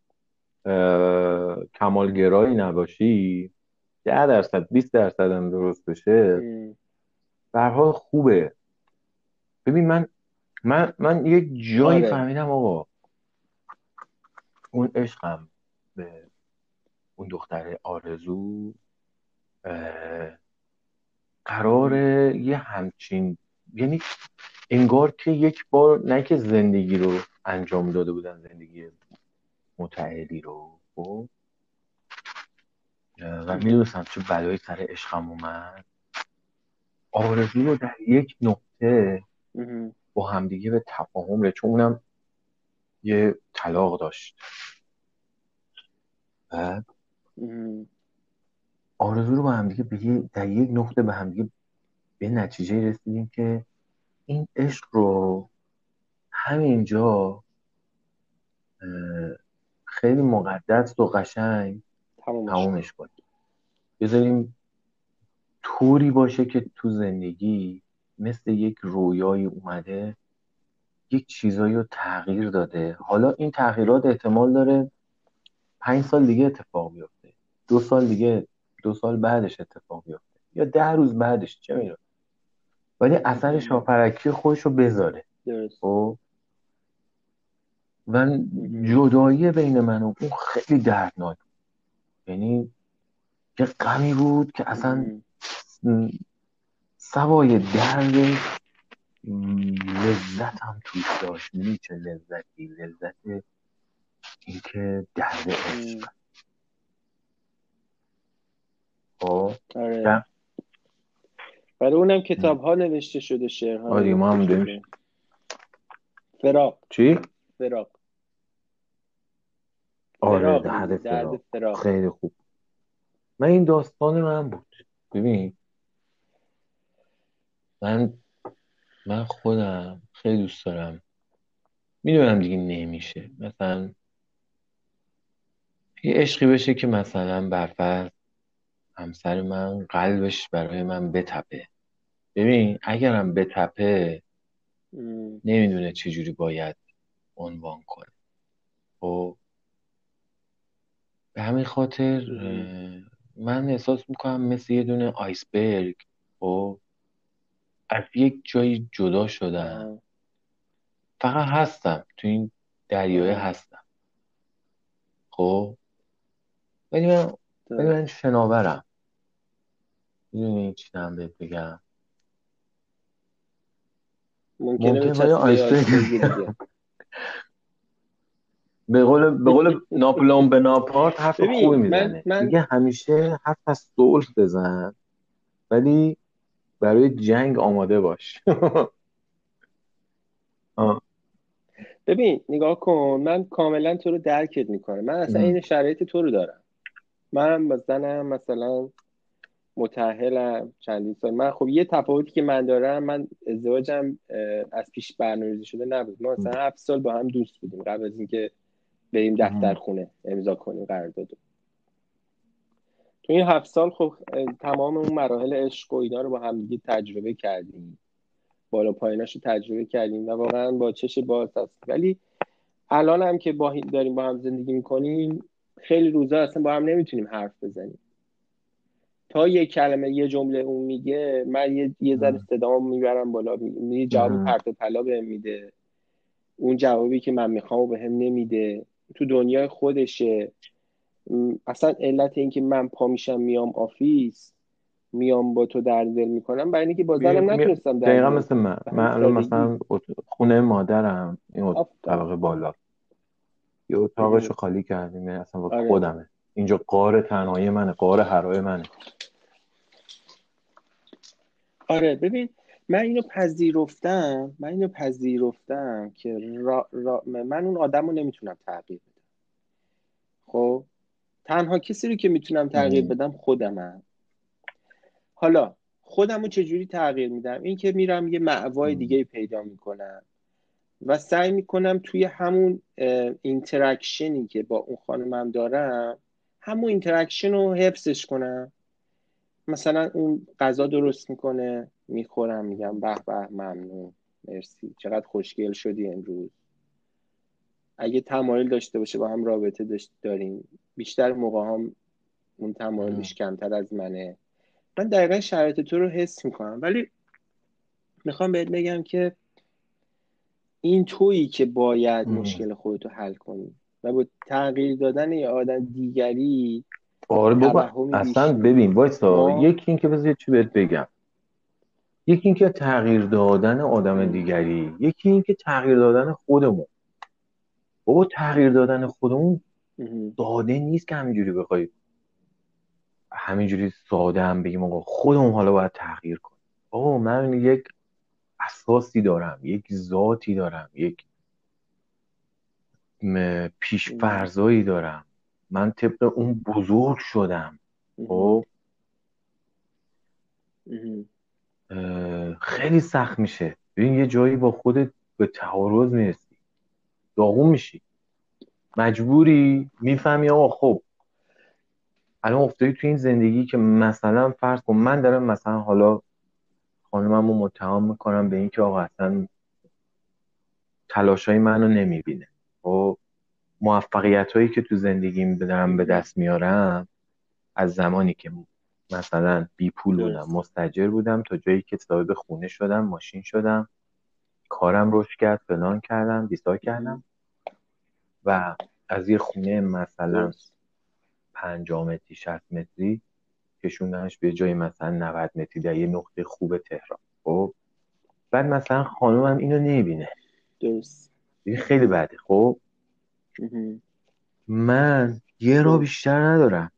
کمالگرایی نباشی ده درصد 20 درصد هم درست بشه. به حال خوبه. ببین من من من یه جایی آره. فهمیدم آقا. اون عشقم به اون دختر آرزو قرار یه همچین یعنی انگار که یک بار نه که زندگی رو انجام داده بودن زندگی متعلی رو خب؟ و می‌دونستم چه بلایی سر عشقم اومد. آرزو رو در یک نقطه با همدیگه به تفاهم ره چون اونم یه طلاق داشت. بعد آرزو رو با همدیگه به در یک نقطه به همدیگه به نتیجه رسیدیم که این عشق رو همینجا خیلی مقدس و قشنگ تمومش کنیم بذاریم طوری باشه که تو زندگی مثل یک رویایی اومده یک چیزایی رو تغییر داده. حالا این تغییرات احتمال داره پنج سال دیگه اتفاق بیفته. دو سال دیگه دو سال بعدش اتفاق بیفته. یا ده روز بعدش چه میره ولی اثر شاپرکی خودش رو بذاره. خب؟ و جدایی بین من و اون خیلی دردناک یعنی یه غمی بود که اصلا سوای درد لذت هم توش داشت. چه لذتی؟ لذت اینکه درد عشق. خب. آره. برای اونم کتاب ها نوشته شده شعرها آره ما هم فراق. چی؟ فراق. آره درد. فراق خیلی خوب. من این داستان من بود. ببین من من خودم خیلی دوست دارم. می‌دونم دیگه نمیشه. مثلا یه عشقی بشه که مثلا برفرض همسر من قلبش برای من بتپه. ببین اگرم بتپه نمی‌دونه چجوری باید عنوان کنه. خب؟ به همین خاطر من احساس می‌کنم مثل یه دونه آیسبرگ خب از یک جایی جدا شدم. فقط هستم تو این دریای هستم. خب؟ ولی من ولی من شناورم. می‌دونی چی دارم بهت بگم؟ ممکنه به به قول به قول ناپولون به ناپارت حرف خوبی می‌زنه. من... میگه همیشه حرف از صلح بزن ولی برای جنگ آماده باش. ببین نگاه کن من کاملا تو رو درکت می‌کنم. من اصلا این شرایط تو رو دارم. من با زنم مثلا متحلم چندین سال. من خب یه تفاوتی که من دارم من ازدواجم از پیش برنامه‌ریزی شده نبود. ما مثلا هفت سال با هم دوست بودیم قبل از اینکه بریم دفتر خونه امضا کنیم قرارداد تو این هفت سال خب تمام اون مراحل عشق و اینا رو با هم دیگه تجربه کردیم. بالا پاییناش رو تجربه کردیم و واقعا با چش باز هست. ولی الان هم که با داریم با هم زندگی می‌کنیم خیلی روزا اصلا با هم نمی‌تونیم حرف بزنیم. تا یه کلمه یه جمله اون میگه من یه, یه ذره صدامو می‌برم بالا می جواب پرت و پلا بهم میده. اون جوابی که من می‌خوام بهم نمیده. تو دنیای خودشه. اصلا علت اینکه من پا میشم میام office میام با تو درد دل می‌کنم برای اینکه با زنم نتونستم در دقیقا مثل من. من الان مثلا خونه مادرم این طبقه بالا. یه اتاقش خالی کردیم یعنی اصلا با آره. خودمه. اینجا قار تنهایی منه قار هرای منه. آره ببین من اینو پذیرفتم من اینو پذیرفتم که را, را من اون آدم رو نمی‌تونم تغییر بدم. خب؟ تنها کسی رو که می‌تونم تغییر بدم خودمم. حالا خودم رو چجوری تغییر میدم؟ این که میرم یه معوای دیگه پیدا می‌کنم و سعی می‌کنم توی همون interaction ی که با اون خانمم دارم همون interaction رو حفظش کنم. مثلا اون غذا درست می‌کنه می‌خورم میگم به به ممنون. مرسی. چقدر خوشگل شدی امروز. اگه تمایل داشته باشه با هم رابطه داشت داریم. بیشتر موقع هم اون تمایلش کمتر از منه. من دقیقا شرایط تو رو حس می‌کنم. ولی می‌خوام بهت بگم که این تویی که باید مشکل خودتو حل کنی و با تغییر دادن یه آدم دیگری آره بابا اصلا ببین وایسا یکی این که بذار چی بهت بگم. یکی اینکه تغییر دادن آدم دیگری یکی اینکه تغییر دادن خودمون. بابا تغییر دادن خودمون داده نیست که همینجوری بخوای همینجوری ساده هم بگیم آقا خودمون حالا باید تغییر کنیم. بابا من یک اساسی دارم یک ذاتی دارم یک پیش فرضایی دارم. من طبق اون بزرگ شدم. خب؟ خیلی سخت میشه. ببین یه جایی با خودت به تعارض می‌رسی. داغون میشی. مجبوری. می‌فهمی آقا خب. الان افتادی تو این زندگی که مثلا فرض کن من دارم مثلا حالا خانمم رو متهم می‌کنم به اینکه آقا اصلا تلاشای منو نمی‌بینه. و خب، موفقیت هایی که تو زندگیم دارم به دست میارم از زمانی که مثلا بی پول بودم مستجر بودم تا جایی که صاحب خونه شدم ماشین شدم. کارم رشد کرد فلان کردم بیسا کردم. و از یه خونه مثلا پنجاه متری شست متری کشوندنش به جای مثلا 90 متری در یه نقطه خوب تهران. خب؟ بعد مثلا خانومم اینو نمی‌بینه. درست. خیلی بده. خب؟ من یه را بیشتر ندارم.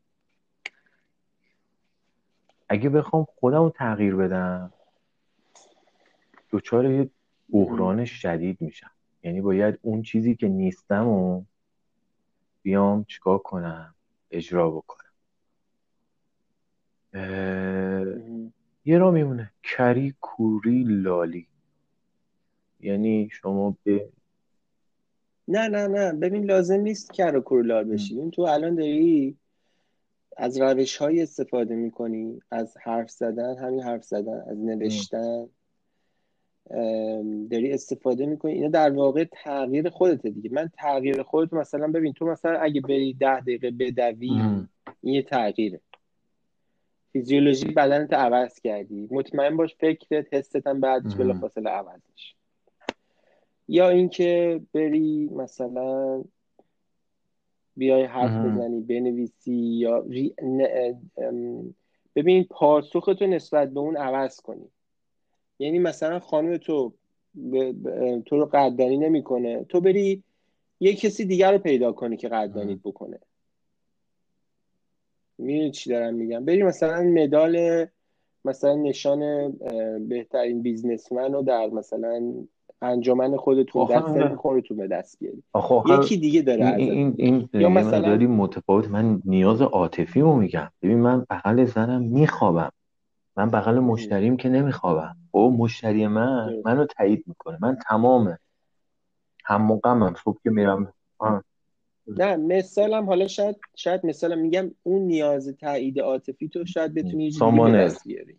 اگه بخوام خودم رو تغییر بدم دچار یه بحران شدید میشم. یعنی باید اون چیزی که نیستم و بیام چیکار کنم اجرا بکنم. یه را میمونه. کری کوری لالی. یعنی شما به نه نه نه. ببین لازم نیست کر و کورلال بشی. این تو الان داری از روش های استفاده می‌کنی از حرف زدن همین حرف زدن از نوشتن. داری استفاده می‌کنی. اینا در واقع تغییر خودته دیگه. من تغییر خودت مثلا ببین تو مثلا اگه بری ده دقیقه بدوی این یه تغییره. فیزیولوژی بدنت عوض کردی. مطمئن باش فکرت حست هم بعدش بلافاصله عوض میشه. یا اینکه بری مثلا بیای حرف بزنی بنویسی یا ببین پاسختو نسبت به اون عوض کنی. یعنی مثلا خانم تو تو رو قدردانی نمی‌کنه. تو بری یه کسی دیگر رو پیدا کنی که قدردانیت بکنه. می‌دونی چی دارم میگم؟ بری مثلا مدال مثلا نشان بهترین بیزنسمن رو در مثلا انجمن خودتون دست خودتون به دست بیاری یکی دیگه داره این این, این یا مثلا متفاوت. من نیاز عاطفی رو میگم. ببین من بغل زنم میخوابم. من بغل مشتریم که نمیخوابم. او خب، مشتری من منو تایید می‌کنه. من تمامه هم موقعم صبح که میرم. نه مثالم حالا شاید شاید مثالم میگم اون نیاز تایید عاطفی تو شاید بتونی یه بیاری.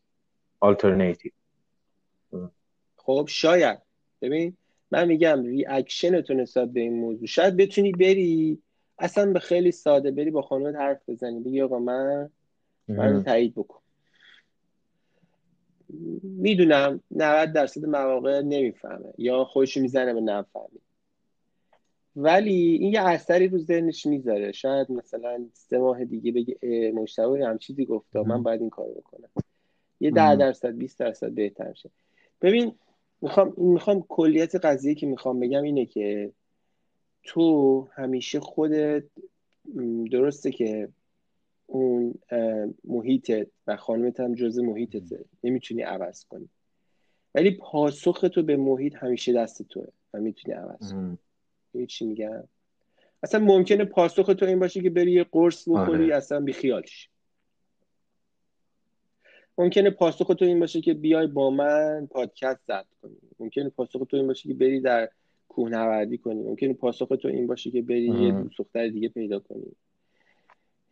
خب شاید. ببین من میگم ریاکشن تو نسبت به این موضوع. شاید بتونی بری اصلا به خیلی ساده بری با خانومت حرف بزنی. بگی آقا من من تایید بکن. می‌دونم 90 درصد مواقع نمی‌فهمه یا خودش می‌زنه به نفهمی ولی این یه اثری رو ذهنش می‌ذاره. شاید مثلا سه ماه دیگه بگه مشتبه هم چیزی گفته من باید این کارو بکنم. یه ده درصد 20 درصد بهتر شه ببین می‌خوام می‌خوام کلیت قضیه که می‌خوام بگم اینه که تو همیشه خودت درسته که اون محیطت و خانمت هم جز محیطته. نمی‌تونی عوض کنی. ولی پاسخ تو به محیط همیشه دست توه و می‌تونی عوض کنی. چی میگم؟ اصلا ممکنه پاسخ تو این باشه که بری یه قرص بخوری آره. اصلا بیخیالش. ممکنه پاسخ تو این باشه که بیای با من پادکست زد کنی. ممکنه پاسخ تو این باشه که بری در کوهنوردی کنی. ممکنه پاسخ تو این باشه که بری یه دختر دیگه پیدا کنی.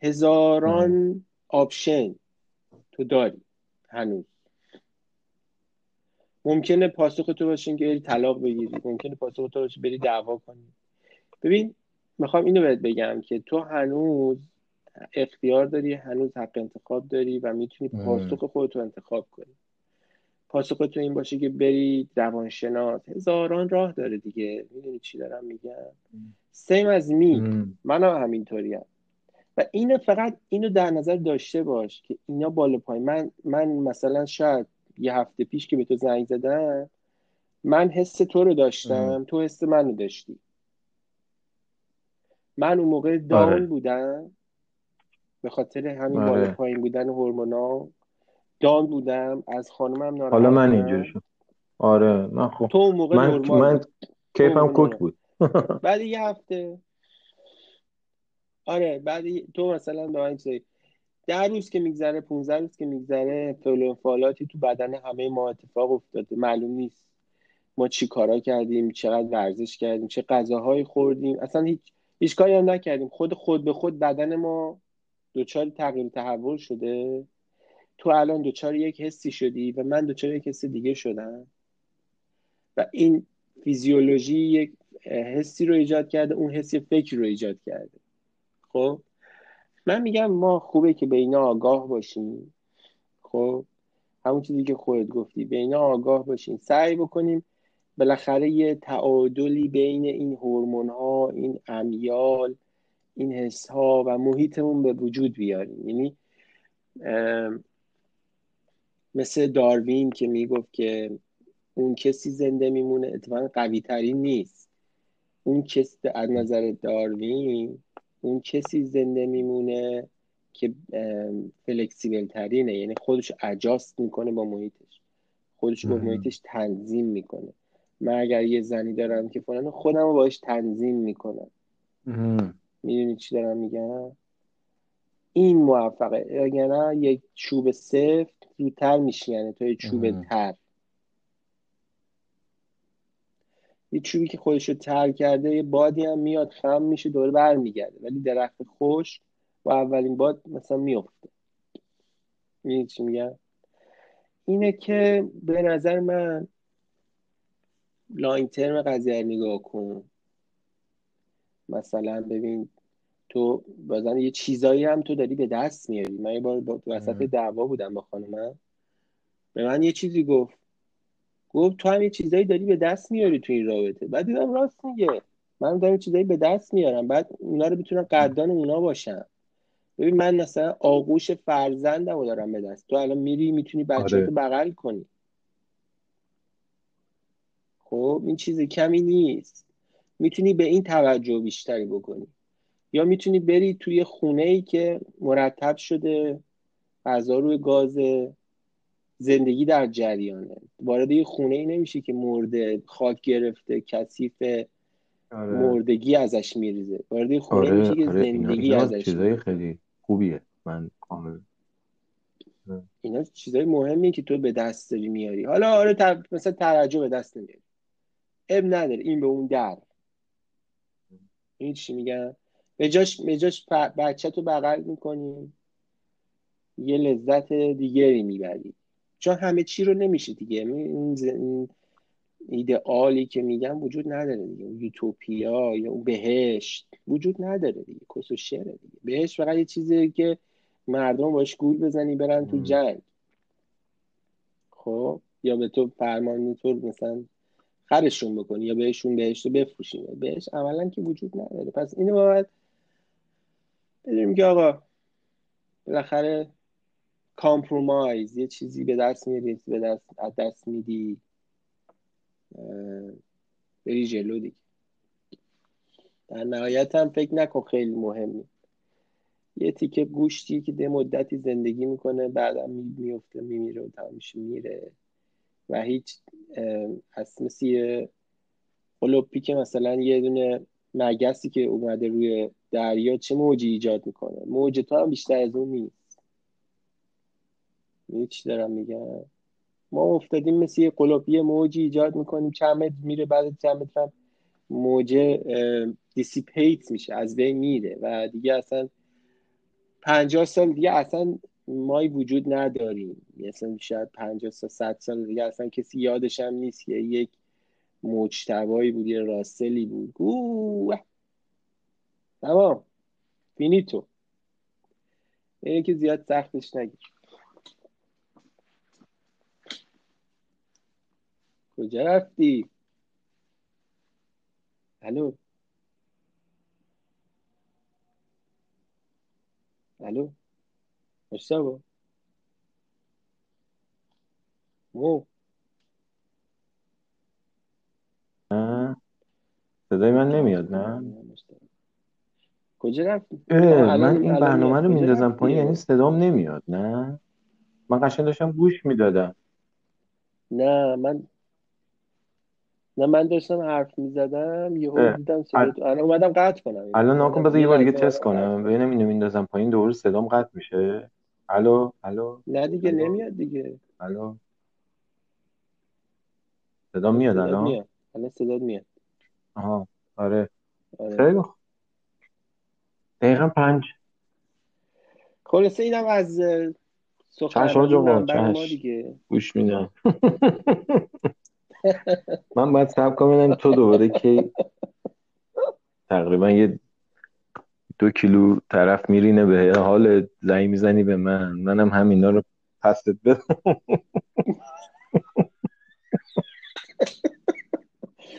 هزاران آپشن تو داری هنوز. ممکنه پاسخ تو باشه که بری طلاق بگیری. ممکنه پاسخ تو باشه بری دعوا کنی. ببین می‌خوام اینو بهت بگم که تو هنوز اختیار داری هنوز حق انتخاب داری و می‌تونی پاسخ خودتو انتخاب کنی. پاسخ تو این باشه که بری روانشناس. هزاران راه داره دیگه. می‌دونی چی دارم میگم؟ سیم از می منم همینطوریم و اینو فقط اینو در نظر داشته باش که اینا بالا پای من من مثلا شاید یه هفته پیش که به تو زنگ زدم من حس تو رو داشتم. تو حس منو داشتی. من اون موقع داون آره. بودم. به خاطر همین آره. بالا پایین بودن هورمونا دان بودم از خانمم ناراحت حالا من اینجوری شد. آره من خب تو اون موقع من, من کیفم کوک بود. بعد یه هفته. آره بعد تو مثلا به ده روز که میگذره 15 روز که میگذره فالاتی تو بدن همه ما اتفاق افتاده. معلوم نیست ما چی کارا کردیم چقدر ورزش کردیم چه غذاهایی خوردیم. اصلا هیچ هیچ کاری هم نکردیم. خود خود به خود بدن ما دچار تغییر تحول شده. تو الان دچار یک حسی شدی و من دچار یک حس دیگه شدم. و این فیزیولوژی یک حسی رو ایجاد کرده اون حسی فکر رو ایجاد کرده. خب؟ من میگم ما خوبه که به اینا آگاه باشیم. خب؟ همون چیزی که خودت گفتی به اینا آگاه باشیم. سعی بکنیم بالاخره یه تعادلی بین این هورمون ها این امیال این حس ها و محیطمون به وجود بیاریم. یعنی مثل داروین که می‌گفت که اون کسی زنده میمونه اتفاقا قوی ترین نیست. اون کسی از نظر داروین اون کسی زنده میمونه که فلکسیبل ترینه یعنی خودش اجاست می‌کنه با محیطش. خودش با محیطش تنظیم می‌کنه. من اگر یه زنی دارم که فلان خودم رو باش تنظیم می‌کنم. می‌دونی چی دارم میگم؟ این موفقه. اگر یک چوب سفت زودتر میشینه تا یک چوب تر. یه چوبی که خودش رو تر کرده یه بادی هم میاد خم میشه دوره برمیگرده. ولی درخت خوش با اولین باد مثلا میفته می‌دونی چی میگم؟ اینه که به نظر من لاین ترم قضیه نگاه کن. مثلا ببین تو بازن یه چیزایی هم تو داری به دست میاری. من یه بار با وسط دعوا بودم با خانمم به من یه چیزی گفت. گفت تو هم یه چیزایی داری به دست میاری تو این رابطه. بعد دیدم راست میگه. من دارم چیزایی به دست میارم. بعد اونا رو بتونم قدردان اونا باشم. ببین من مثلا آغوش فرزندم رو دارم به دست. تو الان میری می‌تونی بچه آره. بغل کنی. خب این چیز کمی نیست. می‌تونی به این توجه بیشتری بکنی. یا می‌تونی بری توی خونه ای که مرتب شده غذا روی گاز زندگی در جریانه. وارد یه خونه ای نمیشه که مرده خاک گرفته کثیف آره. مردگی ازش میریزه. وارد یه خونه آره، میشه که آره. زندگی ازش چیزای خیلی خوبیه. من کامل. اینا چیزای مهمی که تو به دست داری میاری. حالا آره ت... مثلا توجه به دست نمیاری. اب نداره. این به اون در. این چی میگن؟ به جاش, به جاش بچه تو بغل می‌کنی. یه لذت دیگری می‌بری. چون همه چی رو نمیشه دیگه. این ایدئالی که میگم وجود نداره دیگه. یوتوپیا یا اون بهشت وجود نداره دیگه. کس و شعره دیگه. بهشت فقط یه چیزی که مردم باش گول بزنی برن تو جنگ. خب؟ یا به تو فرمان تو مثلا خرشون بکنی یا بهشون بهشت رو بفروشی. بهش عملا که وجود نداره. پس اینو باید بدونیم که آقا بالاخره کامپرومایز یه چیزی به دست میاری به دست از دست میدی. بری جلو دیگه. در نهایت هم فکر نکن خیلی مهمی. یه تیکه گوشتی که ده مدتی زندگی می‌کنه بعدم میفته میمیره و تمامش میره. و هیچ از مثل قلوپی که مثلا یه دونه مگسی که اومده روی دریا چه موجی ایجاد می‌کنه؟ موج تا هم بیشتر از اون نیست. چی دارم میگم؟ ما افتادیم مثل یه قلوپی موجی ایجاد می‌کنیم متر میره بعد چند متر موجه dissipate میشه از بین میره و دیگه اصلا پنجاه سال دیگه اصلا مای وجود نداریم. مثلا شاید پنجاه سال صد سال دیگه اصلا کسی یادش هم نیست که یک مجتبایی بود یه راسلی بود. اوه تمام. finito. اینه که زیاد سختش نگیر. کجا رفتی؟ الو. الو. مشتبه مو صدای من نمیاد نه؟ کجا رفتی؟ من این برنامه رو میندازم پایین یعنی صدام نمیاد نه؟ من قشنگ داشتم گوش می‌دادم. نه من نه من داشتم حرف می‌زدم یهو دیدم صدا الان اومدم قطع کنم. الان ناکن بذار یه بار دیگه تست کنم. ببینم اینو میندازم پایین دوباره صدام قطع میشه. الو الو نه دیگه نمیاد دیگه. الو. صدا میاد الان؟ میاد. الان صدا میاد. آها آره, آره. خیلی دقیقا پنج. خلاصه اینم از منبع ما دیگه. گوش میدم. من باید سب کنم تو دوباره که تقریبا یه دو کیلو طرف میرینه به حال زنگ می‌زنی به من. منم همینا رو پست بدم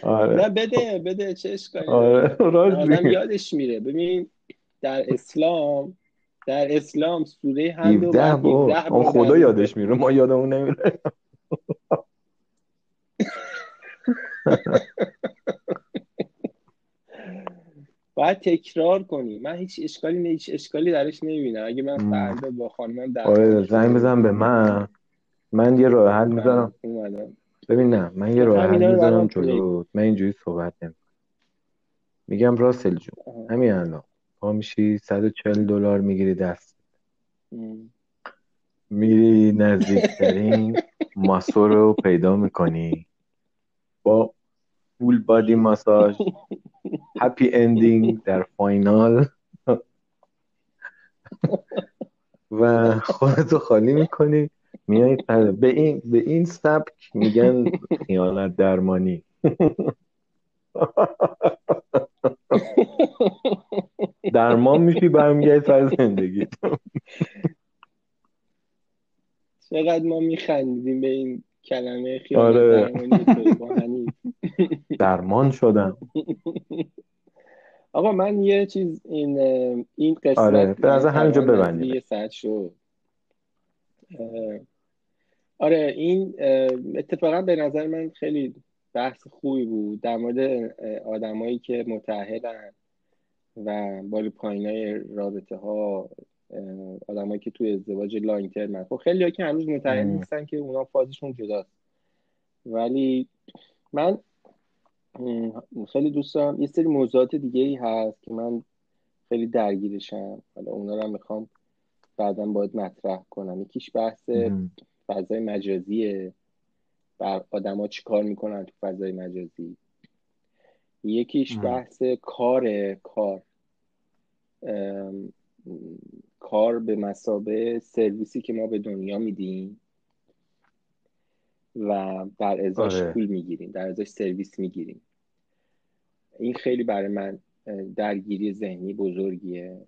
آره. نه بده بده چه اشکالی آره آدم یادش میره. ببین در اسلام در اسلام سوره هم دو خدا یادش میره. ما یادمون نمیره. باید تکرار کنی. من هیچ اشکالی نه هیچ اشکالی درش نمی‌بینم. اگه من فردا با خانمم در آره زنگ بزن به من. من یه راه حل می‌ذارم. ببین نه من یه راه حل می‌ذارم جلو. من اینجوری صحبت نمی میگم راسل جون همین الان پا میشی 140 دلار می‌گیری دست. میری نزدیکترین masseuse رو پیدا می‌کنی. با full body massage happy ending در final و خودتو خالی می‌کنی میای به این به این سبک میگن خیانت درمانی. درمان میشی برمیگردی سر زندگی. چقدر ما میخندیدیم به این کلمه خیانت آره. درمانی درمان شدم آقا من یه چیز این این قسمت آره به از همینجا ببندیم. یه ساعت شد آره این اتفاقا به نظر من خیلی بحث خوبی بود در مورد آدمایی که متحدن و بالا پایین های رابطه ها آدمایی که توی ازدواج لانگ ترم خب خیلی ها که هنوز متحد نیستن که اونا فازشون جداست. ولی من خیلی دوست دارم یه سری موضوعات دیگه ای هست که من خیلی درگیرشم. حالا اونا رو می‌خوام بعدا باید مطرح کنم. یکیش بحث فضای مجازیه. بر آدما چی کار می‌کنن تو فضای مجازی؟ یکیش بحث کار کار. کار به مسابه سرویسی که ما به دنیا میدیم. و در ازاش آره. پول می‌گیریم در ازاش سرویس می‌گیریم. این خیلی برای من درگیری ذهنی بزرگیه.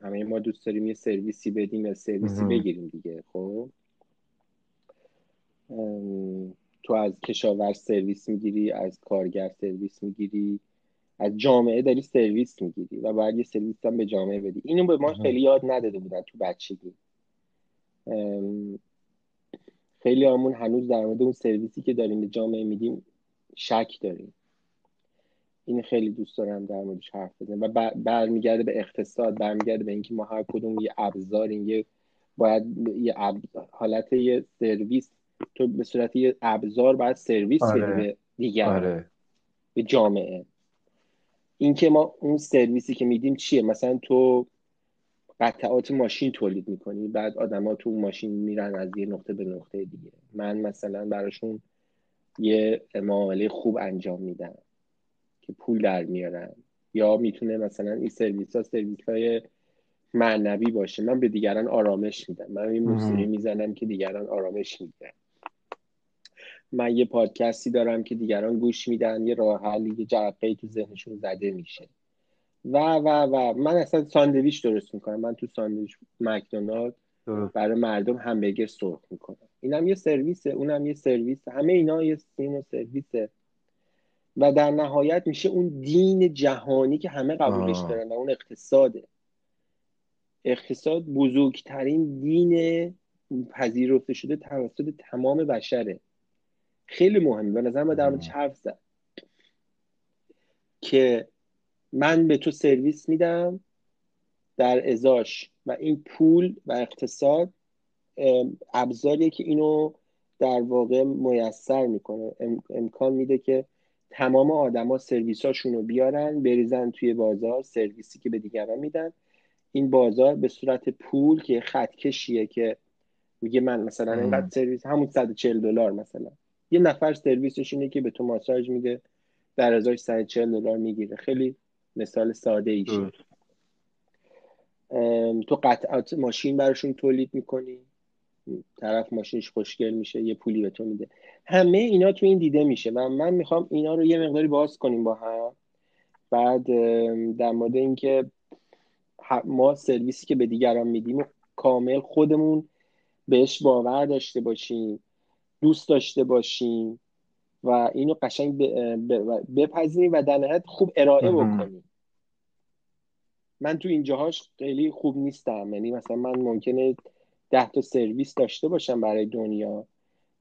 همه ما دوست داریم یه سرویسی بدیم یا سرویسی بگیریم دیگه خب؟ تو از کشاورز سرویس می‌گیری از کارگر سرویس می‌گیری از جامعه داری سرویس می‌گیری و باید یه سرویس هم به جامعه بدی. اینو به ما خیلی یاد نداده بودن تو بچگی. خیلی همون هنوز در مورد اون سرویسی که داریم به جامعه میدیم شک داریم. این خیلی دوست دارم در موردش حرف بزنم. و برمیگرده به اقتصاد برمیگرده به اینکه ما هر کدوم یه ابزاریم یه باید یه حالت یه سرویس. تو به صورت یه ابزار باید سرویس آره. بدی به دیگر آره. به جامعه. اینکه ما اون سرویسی که میدیم چیه؟ مثلا تو قطعات ماشین تولید می‌کنی. بعد آدما تو اون ماشین میرن از یه نقطه به نقطه دیگه. من مثلا براشون یه معامله خوب انجام میدم که پول در میارن. یا می‌تونه مثلا این سرویس ها سرویس های معنوی باشه. من به دیگران آرامش میدم. من این موسیقی می‌زنم که دیگران آرامش میدن من یه پادکستی دارم که دیگران گوش میدن. یه راه حلی یه جرقه تو ذهنشون زده میشه. و و و. من اصلا ساندویچ درست می‌کنم. من تو ساندویچ مکدونالد برای مردم همبرگر سرخ می‌کنم. اینم یه سرویسه اونم یه سرویس همه اینا یه سین سرویسه. و در نهایت میشه اون دین جهانی که همه قبولش دارن و اون اقتصاده. اقتصاد بزرگترین دین پذیرفته شده توسط تمام بشره. خیلی مهمه. به نظر من در حرف زد؟ که من به تو سرویس میدم در ازاش و این پول و اقتصاد ابزاریه که اینو در واقع میسر می‌کنه. امکان میده که تمام آدما سرویساشون رو بیارن بریزن توی بازار سرویسی که به دیگران میدن. این بازار به صورت پول که خطکشیه که میگه من مثلا اینقدر سرویس همون 140 دلار مثلا. یه نفر سرویسش اینه که به تو ماساژ میده در ازاش 140 دلار می‌گیره. خیلی مثال ساده ایشه تو قطعات ماشین براشون تولید می‌کنی. طرف ماشینش خوشگل میشه یه پولی به تو میده. همه اینا تو این دیده میشه و من می‌خوام اینا رو یه مقداری باز کنیم با هم. بعد در مورد اینکه ما سرویسی که به دیگران میدیم و کامل خودمون بهش باور داشته باشیم دوست داشته باشیم. و اینو قشنگ بپذیریم و در نهایت خوب ارائه بکنیم. من تو اینجاهاش خیلی خوب نیستم. یعنی مثلا من ممکنه ده تا سرویس داشته باشم برای دنیا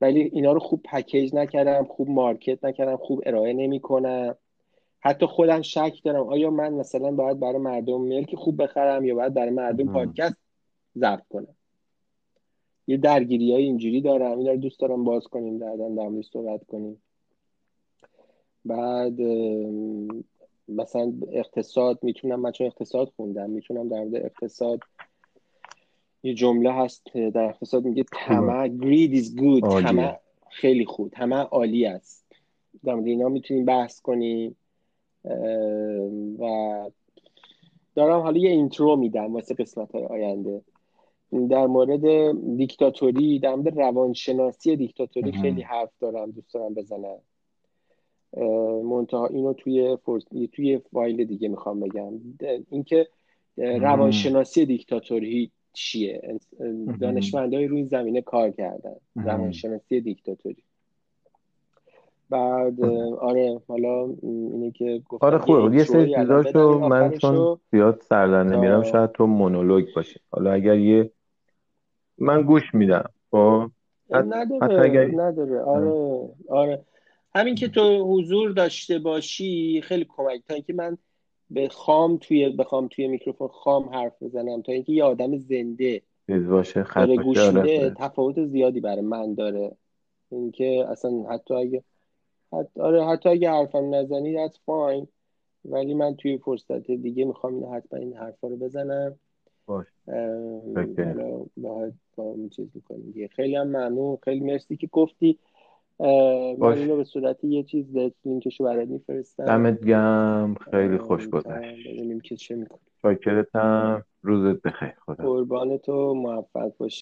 ولی اینا رو خوب پکیج نکردم خوب مارکت نکردم خوب ارائه نمی‌کنم. حتی خودم شک دارم آیا من مثلا باید برای مردم ملک خوب بخرم یا باید برای مردم پادکست ضبط کنم؟ یه درگیری های اینجوری دارم اینا رو دوست دارم باز کنیم بعدا در صحبت کنیم. بعد مثلا اقتصاد می‌تونم من چون اقتصاد خوندم می‌تونم در مورد اقتصاد یه جمله هست در اقتصاد میگه طمع greed is good طمع خیلی خوب طمع عالی است. در مورد اینا می‌تونیم بحث کنیم. و دارم حالا یه اینترو میدم واسه قسمت های آینده. در مورد دیکتاتوری در مورد روانشناسی دیکتاتوری خیلی حرف دارم دوست دارم بزنم. منتها اینو توی فرس... توی فایل دیگه می‌خوام بگم. اینکه روانشناسی دیکتاتوری چیه؟ دانشمندای روی زمینه کار کردن. روانشناسی دیکتاتوری. بعد آره حالا اینه که آره خوبه. یه سری چیزاشو من چون زیاد سردر نمیرم شاید تو مونولوگ باشه. حالا اگر یه من گوش میدم خب؟ نداره اگر... نداره. آره آره. همین که تو حضور داشته باشی خیلی کمک. تا اینکه من به خام توی بخوام توی میکروفون خام حرف بزنم. تا اینکه یه آدم زنده باشه داره گوش میده تفاوت زیادی برای من داره. اینکه اصلا حتی اگه حتی آره حتی اگه حرفم نزنی that's fine. ولی من توی فرصت دیگه می‌خوام حتما این حرفا رو بزنم. باش. باید با چیز می‌کنیم. خیلی هم ممنون. خیلی مرسی که گفتی. من اینو به صورت یه چیز لینکشو برات میفرستم. دمت گم. خیلی خوش گذشت. ببینیم که چه می‌کنی شاکرتم. روزت بخیر. خدا قربان تو موفق باشی